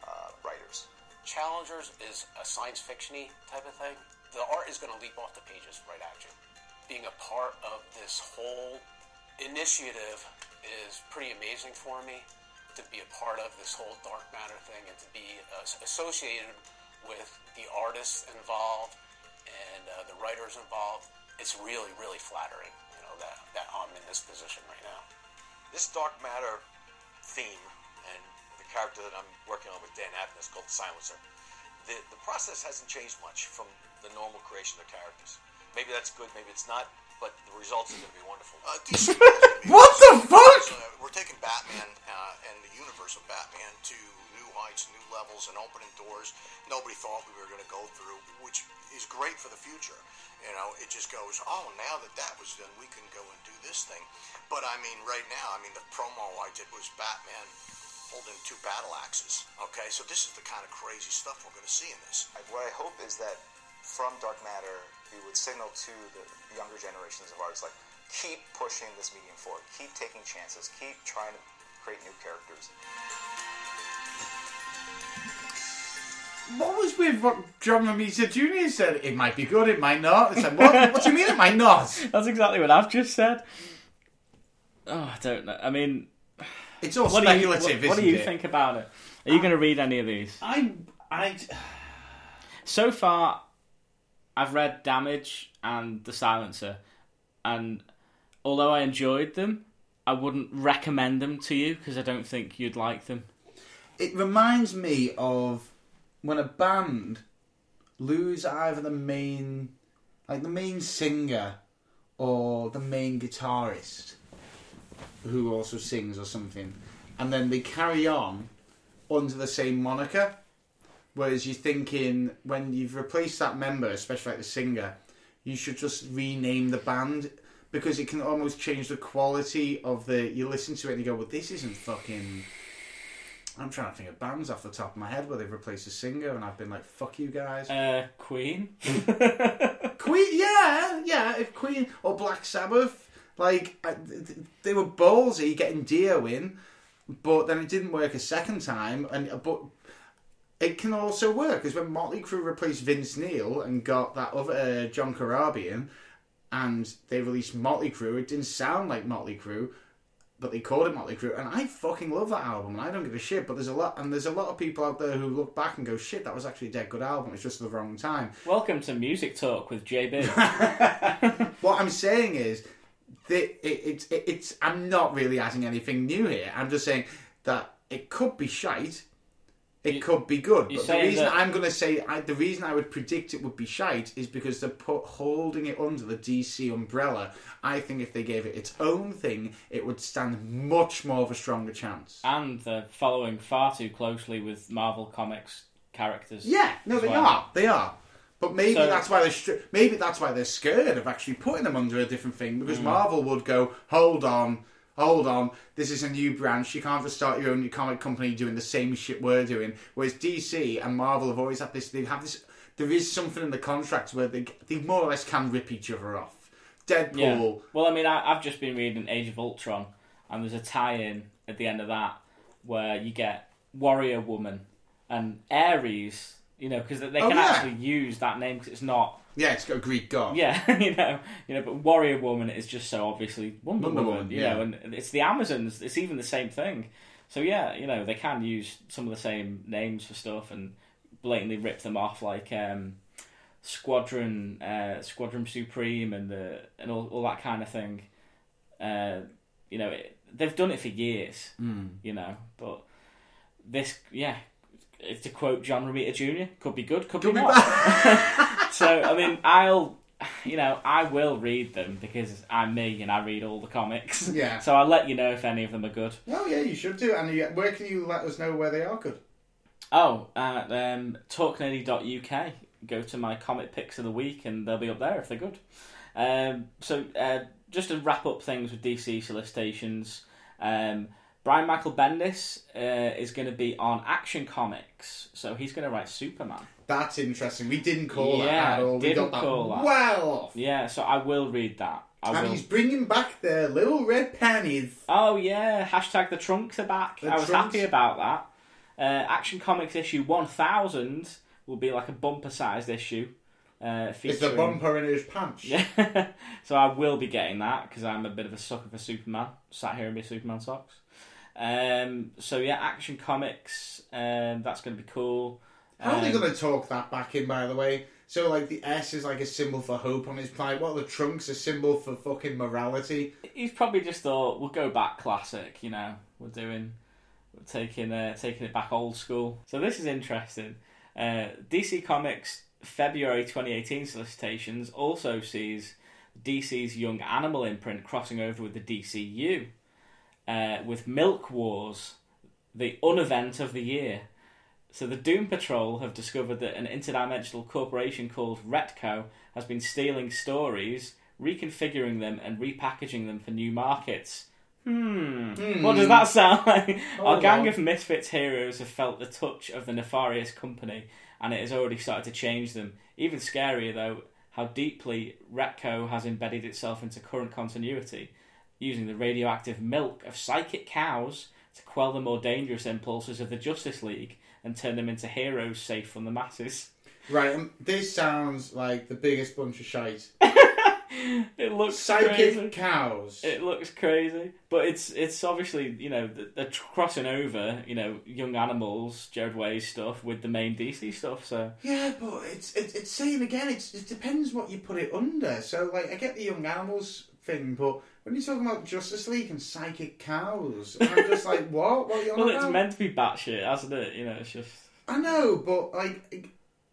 uh, writers. Challengers is a science fictiony type of thing. The art is going to leap off the pages right at you. Being a part of this whole initiative is pretty amazing for me. To be a part of this whole dark matter thing and to be uh, associated with the artists involved and uh, the writers involved, it's really, really flattering. You know that that I'm in this position right now. this dark matter theme and the character that I'm working on with Dan Abnett is called Silencer. The the process hasn't changed much from the normal creation of characters. Maybe that's good, maybe it's not, but the results are going to be wonderful. Uh, DC What the fuck? Uh, we're taking Batman uh, and the universe of Batman to new heights, new levels, and opening doors nobody thought we were going to go through, which is great for the future. You know, it just goes, oh, now that that was done, we can go and do this thing. But I mean, right now, I mean, the promo I did was Batman holding two battle axes. Okay, so this is the kind of crazy stuff we're going to see in this. What I hope is that from Dark Matter, we would signal to the younger generations of artists, like, keep pushing this medium forward, keep taking chances, keep trying to create new characters. what was with what John Romita Jr. said? It might be good, it might not. It's like, what, what do you mean it might not? That's exactly what I've just said. Oh, I don't know. I mean, It's all what do you, speculative, what, what do you it? think about it? Are you going to read any of these? I, I, So far, I've read Damage and The Silencer, and although I enjoyed them, I wouldn't recommend them to you because I don't think you'd like them. it reminds me of when a band lose either the main, like the main singer, or the main guitarist, who also sings or something, and then they carry on under the same moniker. Whereas you're thinking when you've replaced that member, especially like the singer, you should just rename the band because it can almost change the quality of the. You listen to it and you go, "Well, this isn't fucking." I'm trying to think of bands off the top of my head where they've replaced a singer, and I've been like, "Fuck you guys." Uh, Queen. Queen, yeah, yeah. If Queen or Black Sabbath, like I- th- th- they were ballsy getting Dio in, but then it didn't work a second time. And but it can also work because when Motley Crue replaced Vince Neil and got that other uh, John Corabian, and they released Motley Crue, it didn't sound like Motley Crue. But they called it Motley Crue, and I fucking love that album, and I don't give a shit. But there's a lot, and there's a lot of people out there who look back and go, "Shit, that was actually a dead good album. It's just the wrong time." Welcome to Music Talk with JB. What I'm saying is that it, it's it, it's I'm not really adding anything new here. I'm just saying that it could be shite. It You- could be good. But the reason I'm going to say I, the reason I would predict it would be shite is because they're put, holding it under the DC umbrella. I think if they gave it its own thing, it would stand much more of a stronger chance. and they're following far too closely with Marvel Comics characters. Yeah, no, they well. are. They are. But maybe So- that's why they're str- maybe that's why they're scared of actually putting them under a different thing Mm. because Marvel would go, hold on, hold on, this is a new branch. You can't just start your own comic company doing the same shit we're doing. Whereas DC and Marvel have always had this. They have this. There is something in the contract where they they more or less can rip each other off. Yeah. Deadpool. Well, I mean, I, I've just been reading Age of Ultron, and there's a tie-in at the end of that where you get Warrior Woman and Ares. You know, because they they Oh, can yeah. actually use that name because it's not. Yeah, it's got a Greek god. Yeah, you know, you know, but Warrior Woman is just so obviously Wonder, Wonder Woman, Woman, you yeah. know, and it's the Amazons. It's even the same thing. So yeah, you know, they can use some of the same names for stuff and blatantly rip them off, like um, Squadron, uh, Squadron Supreme, and the and all, all that kind of thing. Uh, you know, it, they've done it for years. Mm. You know, but this, yeah, it's to quote John Romita Jr. Could be good, could, Could be be not. so I mean, I'll, you know, I will read them because I'm me and I read all the comics. Yeah. So I'll let you know if any of them are good. Oh yeah, you should do. And where can you let us know where they are good? Oh, at um, talknerdy.uk. Go to my comic picks of the week and they'll be up there if they're good. Um, so, uh, just to wrap up things with DC solicitations, um, Brian Michael Bendis uh, is going to be on Action Comics. So, he's going to write Superman. That's interesting. We didn't call Yeah, that at all. We didn't got that call that. well off. Yeah, so I will read that. I And will. he's bringing back the little red panties. Oh yeah, hashtag the trunks are back. The I was trunks. happy about that. Uh, Action Comics issue one thousand will be like a bumper sized issue. Uh, It's featuring- bumper in his pants. Yeah, so I will be getting that because I'm a bit of a sucker for Superman. Sat here in my Superman socks. Um, so yeah, Action Comics. Um, that's going to be cool. How are they Um, going to talk that back in, by the way? So, like, the S is like a symbol for hope on his plight. What are the trunks? A symbol for fucking morality. He's probably just thought we'll go back classic. You know, we're doing, we're taking uh, taking it back old school. So this is interesting. Uh, DC Comics February 2018 solicitations also sees DC's Young Animal imprint crossing over with the DCU, uh, with Milk Wars, the unevent of the year. So the Doom Patrol have discovered that an interdimensional corporation called Retco has been stealing stories, reconfiguring them, and repackaging them for new markets. Hmm. What does that sound like? Our gang of Misfits heroes have felt the touch of the nefarious company, and it has already started to change them. Even scarier, though, how deeply Retco has embedded itself into current continuity, using the radioactive milk of psychic cows to quell the more dangerous impulses of the Justice League and turn them into heroes safe from the masses. Right, um, this sounds like the biggest bunch of shite. It looks Psychic crazy. cows. It looks crazy, but it's it's obviously you know they're crossing over you know young animals, Gerard Way's stuff with the main DC stuff. So Yeah, but it's it's, it's saying again. It's, it depends what you put it under. So like, I get the young animals thing, but when you're talking about Justice League and psychic cows, I'm just like, what? What are you on well, about? it's meant to be batshit, hasn't it? You know, it's just I know, but like,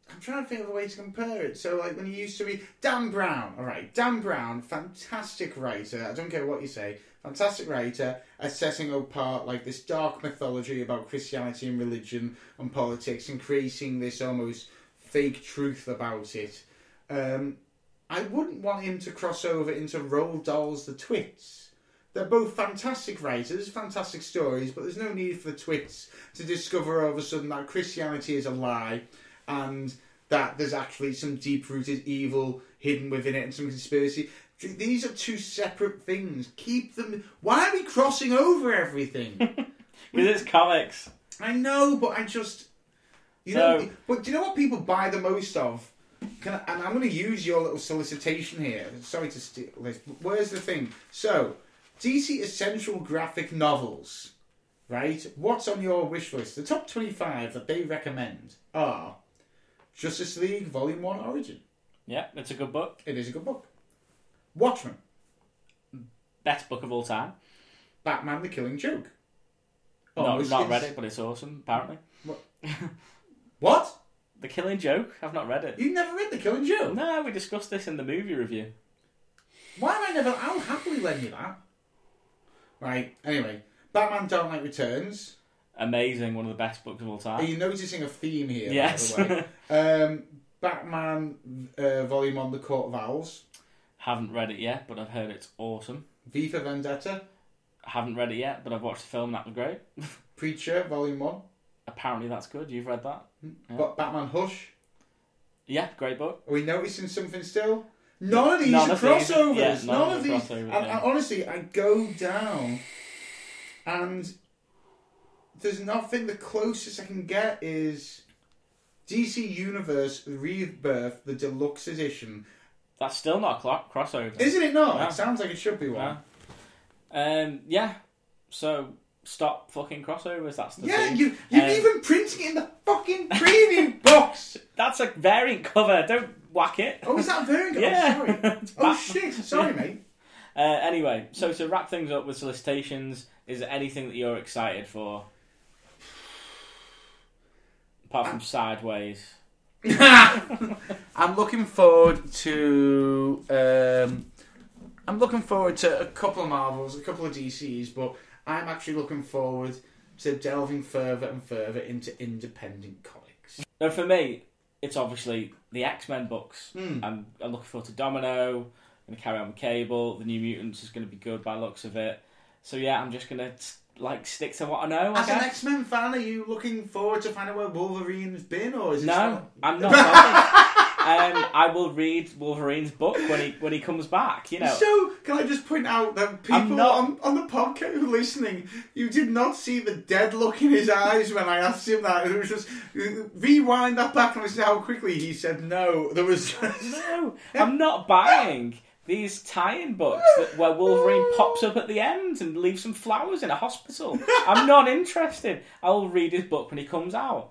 I'm trying to think of a way to compare it. So, like, when you used to be Dan Brown, all right, Dan Brown, fantastic writer. I don't care what you say, fantastic writer, as setting apart like this dark mythology about Christianity and religion and politics, and creating this almost fake truth about it. Um, I wouldn't want him to cross over into Roald Dahl's The Twits. They're both fantastic writers, fantastic stories, but there's no need for the twits to discover all of a sudden that Christianity is a lie and that there's actually some deep rooted evil hidden within it and some conspiracy. These are two separate things. Keep them. Why are we crossing over everything? because it's comics. I know, but I just. You So- know, but do you know what people buy the most of? Can I, and I'm going to use your little solicitation here. Sorry to steal this, but where's the thing? So, DC Essential Graphic Novels, right? What's on your wish list? The top 25 that they recommend are Justice League Volume 1 Origin. Yeah, it's a good book. It is a good book. Watchmen, Best book of all time. Batman the Killing Joke. No, Almost not read it, but it's awesome. Apparently, What? The Killing Joke. I've not read it. You never read The Killing Joke? No, we discussed this in the movie review. Why am I never? I'll happily lend you that. Right. Anyway, Batman: Dark Knight Returns. Amazing, one of the best books of all time. Are you noticing a theme here? Yes. By the way? um, Batman uh, Volume on the Court of Owls. Haven't read it yet, but I've heard it's awesome. V for Vendetta. Haven't read it yet, but I've watched the film. That was great. Preacher Volume One. Apparently, that's good. You've read that? Yeah. But Batman Hush. Yeah, great book. Are we noticing something still? None of these None are of these- crossovers. yeah, none, none of of these. and, yeah. and honestly, I go down, and there's nothing. The closest I can get is DC Universe Rebirth, the deluxe edition. That's still not a clo- crossover. Isn't it not? No. It sounds like it should be one. Um, yeah. So stop fucking crossovers. That's the Yeah, thing. you you're Um, even printing it in the fucking preview box. That's a variant cover. Don't whack it. Oh, is that very good? Yeah. Oh, sorry. Oh shit. Sorry, mate. Uh, anyway, so to wrap things up with solicitations, is there anything that you're excited for? Apart from Sideways. I'm looking forward to. Um, I'm looking forward to a couple of Marvels, a couple of DCs, but I'm actually looking forward to delving further and further into independent comics. No, for me, it's obviously the X Men books. Hmm. I'm, I'm looking forward to Domino. I'm going to carry on with Cable. The New Mutants is going to be good by the looks of it. So yeah, I'm just going to like stick to what I know. I As an. X Men fan, are you looking forward to finding where Wolverine's been, or is it? No, still- I'm not. um, I will read Wolverine's book when he when he comes back. You know, So, can I just point out that people not- on, on the podcast who are listening, you did not see the dead look in his eyes when I asked him that. It was just rewind that back and listen how quickly he said no. There was no, I'm not buying these tie-in books that, where Wolverine pops up at the end and leaves some flowers in a hospital. I'm not interested. I will read his book when he comes out.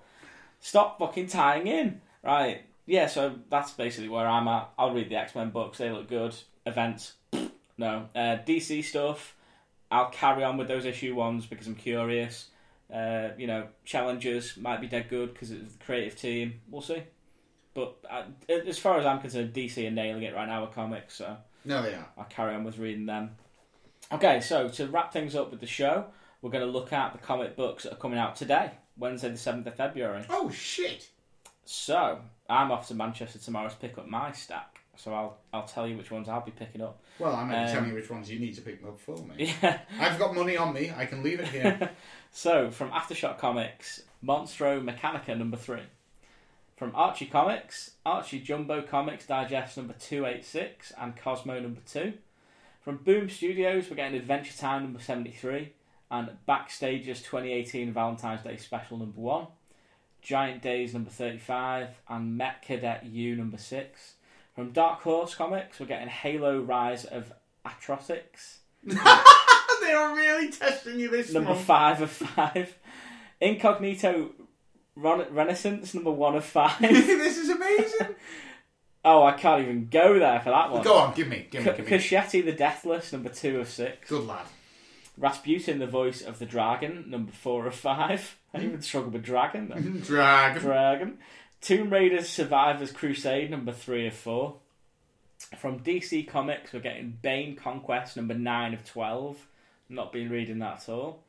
Stop fucking tying in. Right. Yeah, so that's basically where I'm at. I'll read the X Men books. They look good. Events. No. Uh, DC stuff. I'll carry on with those issue ones because I'm curious. Uh, you know, challengers might be dead good because it's the creative team. We'll see. But uh, as far as I'm concerned, DC are nailing it right now with comics, so no, they are. I'll carry on with reading them. Okay, so to wrap things up with the show, we're going to look at the comic books that are coming out today, Wednesday, the 7th of February. Oh shit! So, I'm off to Manchester tomorrow to pick up my stack. So I'll I'll tell you which ones I'll be picking up. Well, I'm going to Um, tell you which ones you need to pick up for me. Yeah. I've got money on me. I can leave it here. So, from Aftershock Comics, Monstro Mechanica number three. From Archie Comics, Archie Jumbo Comics Digest number 286 and Cosmo number 2. From Boom Studios, we're getting Adventure Time number 73 and Backstagers 2018 Valentine's Day Special number 1. Giant Days number 35, and Mech Cadet Yu number 6. From Dark Horse Comics, we're getting Halo Rise of Atrocics, they are really testing you this number month. 5 of 5. Incognito Ren- Renaissance, number 1 of 5. this is amazing. oh, I can't even go there for that one. Go on, give me, give me, give me. The Deathless, number 2 of 6. Good lad. Rasputin, the voice of the dragon, number 4 of 5. I even struggle with dragon. then. Drag. Dragon. Tomb Raiders Survivors Crusade, number 3 of 4. From DC Comics, we're getting Bane Conquest, number 9 of 12. Not been reading that at all.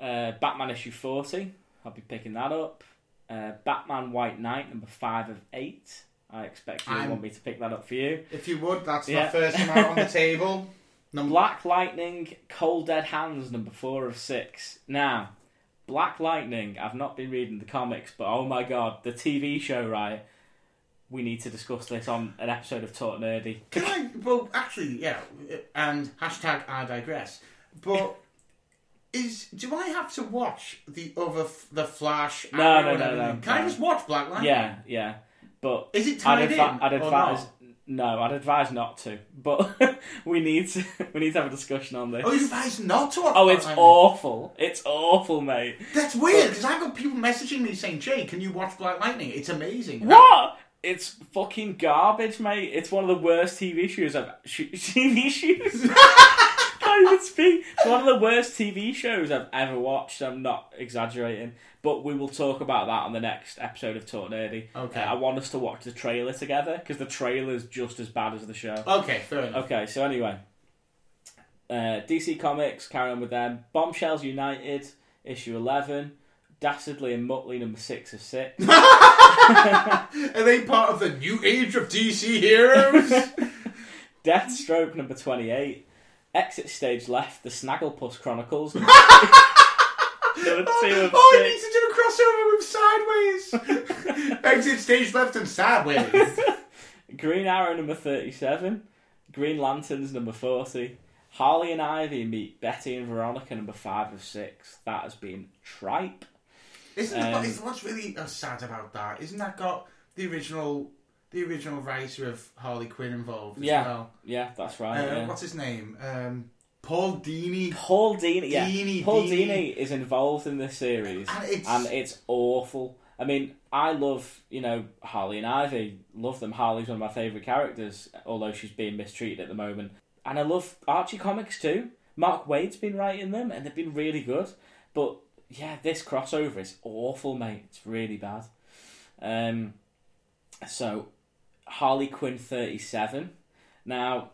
Uh, Batman issue 40, I'll be picking that up. Uh, Batman White Knight, number 5 of 8. I expect you I'm- want me to pick that up for you. If you would, that's Yeah. the first amount on the table. Number Black Lightning, Cold Dead Hands, number four of six. Now, Black Lightning, I've not been reading the comics, but oh my god, the TV show, right? We need to discuss this on an episode of Talk Nerdy. Can I? Well, actually, yeah. And hashtag I digress. But is do I have to watch the other the Flash? No, Arrow, no, no, everything? no, Can I just watch Black Lightning? Yeah, yeah. But Is it I'd, tied advi- in? I'd or advise not? No, I'd advise not to. But we need to we need to have a discussion on this. Oh, you advise not to. Oh, it's awful. It's awful, mate. That's weird because I've got people messaging me saying, "Jay, can you watch Black Lightning? It's amazing." What? It's fucking garbage, mate. It's one of the worst TV shows I've sh- TV shows. Can't even speak. It's one of the worst TV shows I've ever watched. I'm not exaggerating, but we will talk about that on the next episode of Talk Nerdy. Okay. Uh, I want us to watch the trailer together because the trailer is just as bad as the show. Okay, fair enough. Okay, so anyway, uh, DC Comics, carry on with them. Bombshells United, issue 11. Dastardly and Muttley, number 6 of 6. Are they part of the new age of DC heroes? Deathstroke, number 28. Exit Stage Left, The Snagglepuss Chronicles. two of oh, six. Need to do a crossover with Sideways. Exit stage left and sideways. Green Arrow, number 37. Green Lanterns, number 40. Harley and Ivy meet Betty and Veronica, number 5 of 6. That has been tripe. Isn't Um, is- what's really uh, sad about that? Isn't that got the original, the original writer of Harley Quinn involved as Yeah, well? yeah, that's right. Uh, yeah. What's his name? Um, Paul Dini. Paul Dini, yeah, Dini, Paul Dini. Dini is involved in this series, And it's- and it's awful. I mean, I love you know Harley and Ivy, love them. Harley's one of my favourite characters, although she's being mistreated at the moment. And I love Archie comics too. Mark Waid's been writing them, and they've been really good. But yeah, this crossover is awful, mate. It's really bad. Um, so Harley Quinn thirty seven. Now,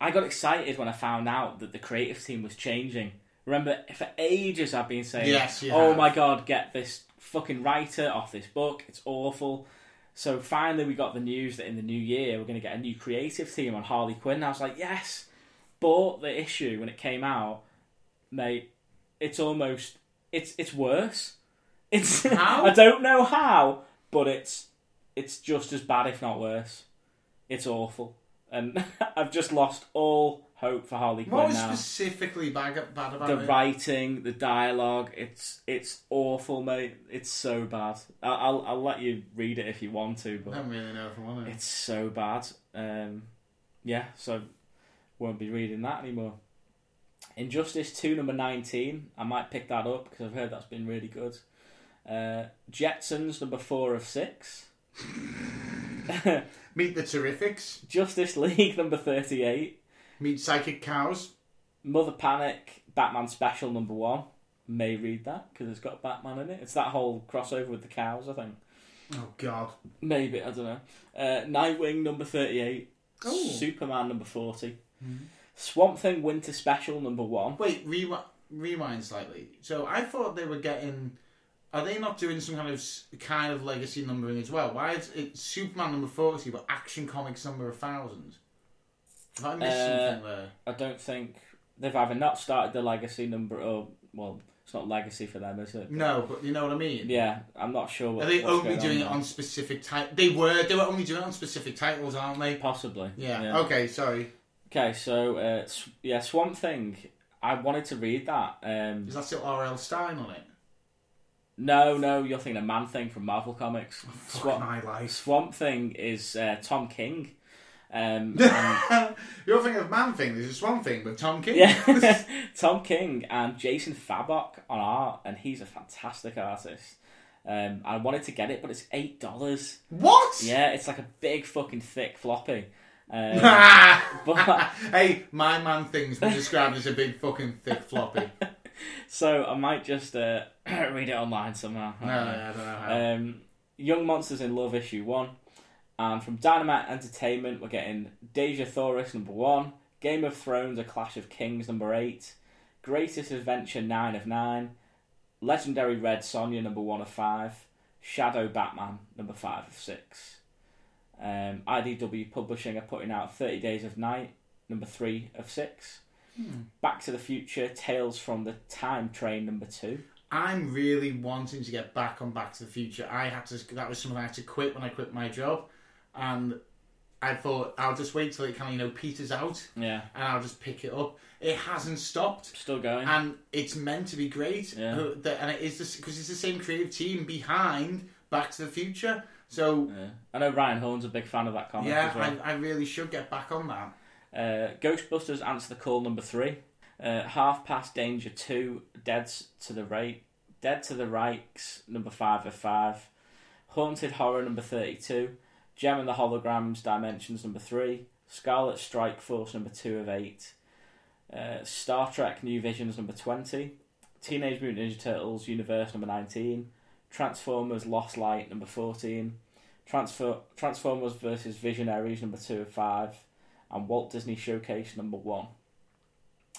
I got excited when I found out that the creative team was changing. Remember, for ages I've been saying, Yes, "Oh have. my god, get this fucking writer off this book. It's awful." So finally, we got the news that in the new year we're going to get a new creative team on Harley Quinn. I was like, "Yes!" Bought the issue when it came out, mate. It's almost it's it's worse. It's How? I don't know how, but it's it's just as bad, if not worse. It's awful, and I've just lost all hope for Harley What Quinn was now. specifically bad, bad about The it? writing, the dialogue, it's it's awful, mate. It's so bad. I'll, I'll I'll let you read it if you want to, but I don't really know if I want to. it's so bad. Um, yeah, so won't be reading that anymore. Injustice 2 number 19. I might pick that up because I've heard that's been really good. Uh, Jetsons number 4 of 6. Meet the Terrifics. Justice League number 38. Meet Psychic Cows. Mother Panic Batman Special number 1. May read that because it's got Batman in it. It's that whole crossover with the cows, I think. Oh God. Maybe, I don't know. Uh, Nightwing number 38. Oh. Superman number 40. Swamp Thing Winter Special number 1. Wait, rewi- rewind slightly. So I thought they were getting. Are they not doing some kind of kind of legacy numbering as well? Why is it Superman number forty but Action Comics number a thousand? Have I missed Uh, something there? I don't think they've either not started the legacy number or well, it's not legacy for them, is it? No, but you know what I mean. Yeah, I'm not sure. What, Are they only doing on it on specific titles? They were. They were only doing it on specific titles, aren't they? Possibly. Yeah. Okay. Sorry. Okay, so uh, yeah, Swamp Thing. I wanted to read that. Um, Is that still R.L. Stine on it? No, no, you're thinking of Man Thing from Marvel Comics. Life. Swamp Thing is uh, Tom King. Um, and- You're thinking of Man Thing. There's a Swamp Thing but Tom King. yeah, Tom King and Jason Fabok on art, and he's a fantastic artist. Um, I wanted to get it, but it's eight dollars. What? Yeah, it's like a big fucking thick floppy. Um, but hey, my Man Thing's been described as a big fucking thick floppy. So I might just uh, read it online somehow. No, I don't know how. Um, Young Monsters in Love issue one, and from Dynamite Entertainment we're getting Dejah Thoris number one, Game of Thrones: A Clash of Kings number eight, Greatest Adventure nine of nine, Legendary Red Sonja number one of five, Shadow Batman number five of six. Um, IDW Publishing are putting out Thirty Days of Night number three of six. Back to the Future: Tales from the Time Train number two. I'm really wanting to get back on Back to the Future. I had to. That was something I had to quit when I quit my job, and I thought I'll just wait till it kind of you know peters out, Yeah, and I'll just pick it up. It hasn't stopped. still going. and it's meant to be great. Yeah. Uh, And it is because it's the same creative team behind Back to the Future. So Yeah. I know Ryan Horn's a big fan of that comic yeah, as well. I, I really should get back on that. Uh, Ghostbusters Answer the Call number three. Uh, Half Past Danger two. Dead to the Right. Dead to the Rights number five of five. Haunted Horror number thirty two. Jem and the Holograms Dimensions number three. Scarlet Strike Force number two of eight. Uh, Star Trek New Visions number twenty. Teenage Mutant Ninja Turtles Universe number nineteen. Transformers Lost Light number fourteen. Transfer Transformers versus Visionaries number two of five and Walt Disney Showcase number one.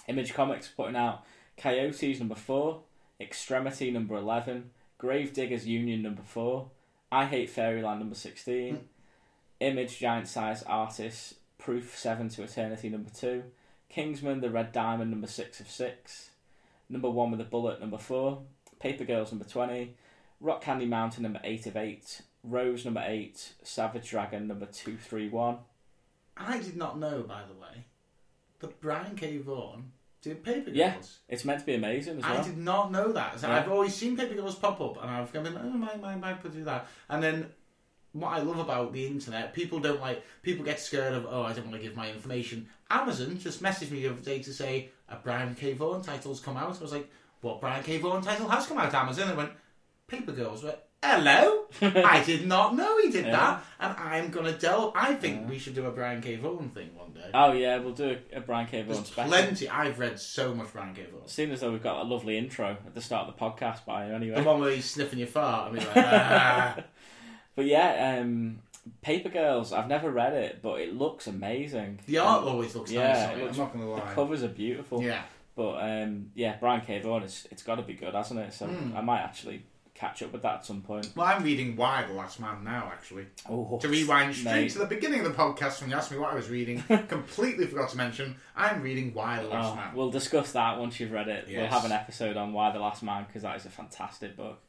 Image Comics putting out Coyotes number four, Extremity number eleven, Gravediggers Union number four, I Hate Fairyland number sixteen, Image Giant Size Artists Proof Seven to Eternity number two, Kingsman the Red Diamond number six of six, number one with a bullet number four, Paper Girls number twenty, Rock Candy Mountain number eight of eight, Rose number eight, Savage Dragon number two three one. I did not know, by the way, that Brian K. Vaughan did Paper Girls. Yeah, it's meant to be amazing as well. I did not know that. So Yeah. I've always seen Paper Girls pop up, and I've been, oh, my, my, my, could do that. And then what I love about the internet, people don't like, people get scared of, oh, I don't want to give my information. Amazon just messaged me the other day to say a Brian K. Vaughan title's come out. I was like, what Brian K. Vaughan title has come out? Amazon. And They went, Paper Girls. I went, Hello, I did not know he did Yeah. that, and I'm gonna delve. I think we should do a Brian K. Vaughan thing one day. Oh yeah, we'll do a, Brian K. Vaughan There's special. plenty. I've read so much Brian K. Vaughan. Seeing as though we've got a lovely intro at the start of the podcast by him anyway. The one where he's sniffing your fart. I mean, like, ah. But yeah, um, Paper Girls. I've never read it, but it looks amazing. the art Um, always looks yeah, nice. on it, looks- I'm not gonna The lie. covers are beautiful. Yeah, But um, yeah, Brian K. Vaughan. It's it's got to be good, hasn't it? So Hmm. I might actually catch up with that at some point. well, I'm reading Y the Last Man now. Actually, Oh, to rewind straight mate. to the beginning of the podcast when you asked me what I was reading, completely forgot to mention I'm reading Y the Last Oh, Man. we'll discuss that once you've read it. We'll have an episode on Y the Last Man because that is a fantastic book.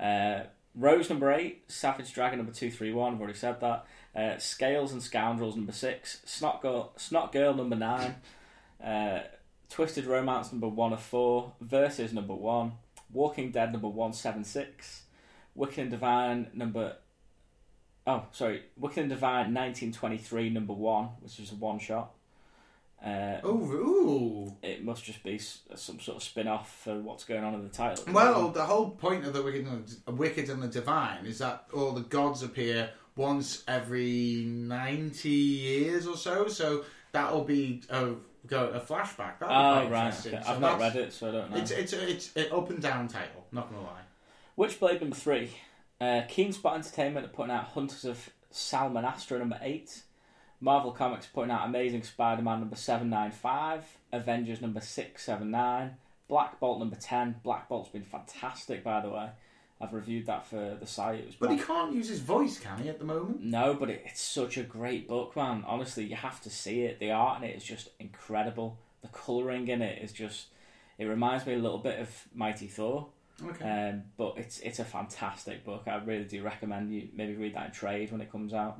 Uh, Rose number eight, Savage Dragon number two three one. I've already said that. Uh, Scales and Scoundrels number six, Snot Girl, Snot Girl number nine, uh, Twisted Romance number one of four, Versus number one, Walking Dead number one seven six, Wicked and Divine number. Oh, sorry, Wicked and Divine nineteen twenty three number one, which is a one shot. Uh, Oh, ooh. it must just be some sort of spin off for what's going on in the title. Well, the whole point of the Wicked and the, Wicked and the Divine is that all the gods appear once every 90 years or so, so that'll be a, go, a flashback. That'll be oh right, okay. I've not read it, so I don't know. It's, it's, it's an up and down title, not gonna lie. Witchblade number three, uh, Keenspot Entertainment are putting out Hunters of Salamanstra number eight, Marvel Comics putting out Amazing Spider-Man number seven nine five, Avengers number six seven nine, Black Bolt number ten. Black Bolt's been fantastic, by the way. I've reviewed that for the site. It was But he can't use his voice, can he, at the moment? No, but it, it's such a great book, man. Honestly, you have to see it. The art in it is just incredible. The colouring in it is just. It reminds me a little bit of Mighty Thor, Okay. um, but it's it's a fantastic book. I really do recommend you maybe read that in trade when it comes out.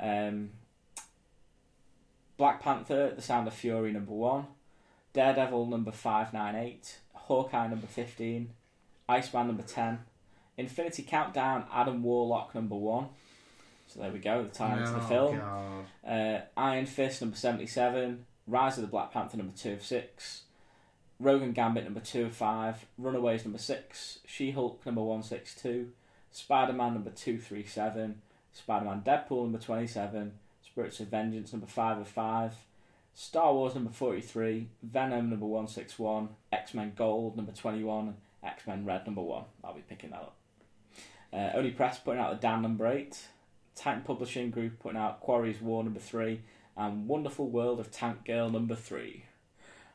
Um, Black Panther: The Sound of Fury number one, Daredevil number five nine eight, Hawkeye number fifteen, Iceman number ten, Infinity Countdown, Adam Warlock number one. So there we go, the tie into the Oh, film. Uh, Iron Fist number 77, Rise of the Black Panther number 2 of 6, Rogue and Gambit number 2 of 5, Runaways number 6, She Hulk number 162, Spider Man number 237, Spider Man Deadpool number 27, Spirits of Vengeance number 5 of 5, Star Wars number 43, Venom number 161, X Men Gold number 21, X Men Red number 1. I'll be picking that up. Uh, Oni Press putting out the Dan number 8, Titan Publishing Group putting out Quarry's War number 3, and Wonderful World of Tank Girl number 3.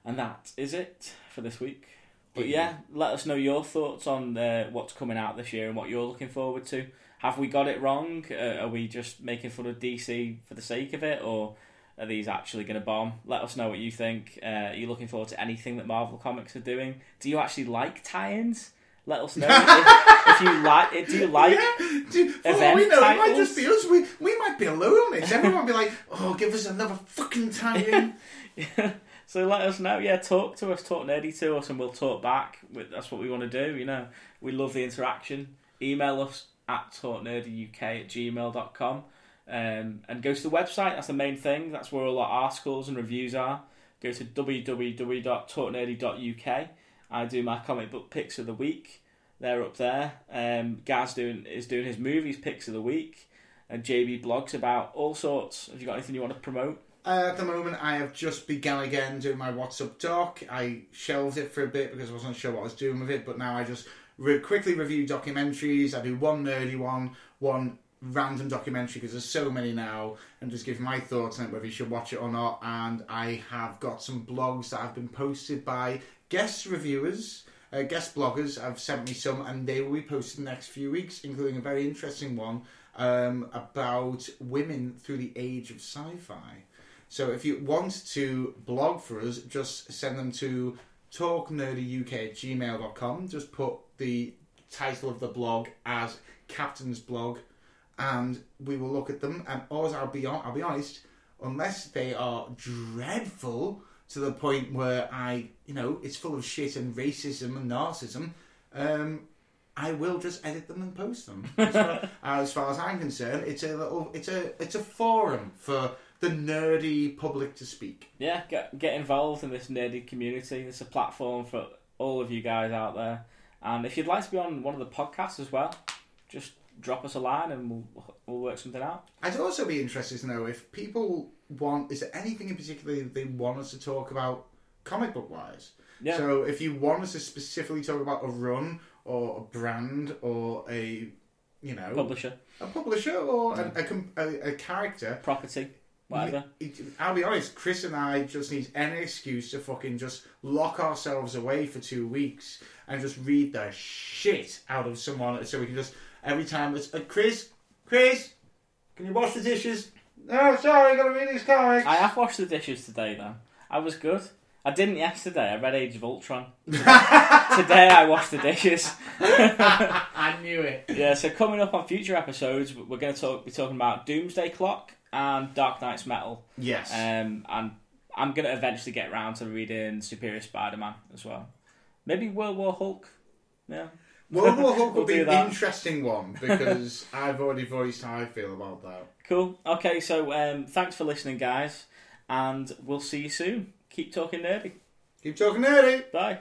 And that is it for this week. But yeah, let us know your thoughts on uh, what's coming out this year and what you're looking forward to. Have we got it wrong? Uh, are we just making fun of DC for the sake of it, or are these actually going to bomb? Let us know what you think. Uh, are you looking forward to anything that Marvel Comics are doing? Do you actually like tie-ins? Let us know if, if you like it. Do you like Yeah, all event we know, it might just be us. We, we might be alone on this. Everyone will be like, oh, give us another fucking tie-in. so let us know. Yeah, talk to us, talk nerdy to us, and we'll talk back. That's what we want to do. You know, we love the interaction. Email us at talknerdyuk at gmail.com um, and go to the website. That's the main thing. That's where all our articles and reviews are. Go to www.talknerdy.uk. I do my comic book picks of the week. They're up there. Um, Gaz doing is doing his movies picks of the week, and JB blogs about all sorts. Have you got anything you want to promote? Uh, at the moment, I have just begun again doing my What's Up doc. I shelved it for a bit because I wasn't sure what I was doing with it, but now I just re- quickly review documentaries. I do one nerdy one, one random documentary because there's so many now, and just give my thoughts on it, whether you should watch it or not. And I have got some blogs that have been posted by guest reviewers. Uh, guest bloggers have sent me some, and they will be posted in the next few weeks, including a very interesting one um, about women through the age of sci-fi. So if you want to blog for us, just send them to talknerdyuk at gmail.com. Just put the title of the blog as Captain's Blog and we will look at them and always I'll be on, I'll be honest, unless they are dreadful to the point where I you know, it's full of shit and racism and narcissism, um, I will just edit them and post them. As far, as far as I'm concerned, it's a little it's a it's a forum for the nerdy public to speak. yeah, get get involved in this nerdy community. It's a platform for all of you guys out there. And if you'd like to be on one of the podcasts as well, just drop us a line and we'll we'll work something out. I'd also be interested to know if people want. Is there anything in particular they want us to talk about, comic book wise? Yeah. So if you want us to specifically talk about a run or a brand or a, you know, Publisher, a publisher or a, a, a, a character, property, whatever. I'll be honest, Chris and I just need any excuse to fucking just lock ourselves away for two weeks and just read the shit out of someone so we can just, every time it's, uh, Chris, Chris, can you wash the dishes? No, sorry, gotta read these comics. I have washed the dishes today though. I was good. I didn't yesterday. I read Age of Ultron. today I washed the dishes. I knew it. Yeah, so coming up on future episodes, we're going to talk, be talking about Doomsday Clock and Dark Nights Metal. Yes. Um, and I'm going to eventually get round to reading Superior Spider-Man as well. Maybe World War Hulk. Yeah. World War Hulk We'll will be an interesting one because I've already voiced how I feel about that. Cool. Okay, so um, thanks for listening, guys, and we'll see you soon. Keep talking nerdy. Keep talking nerdy. Bye.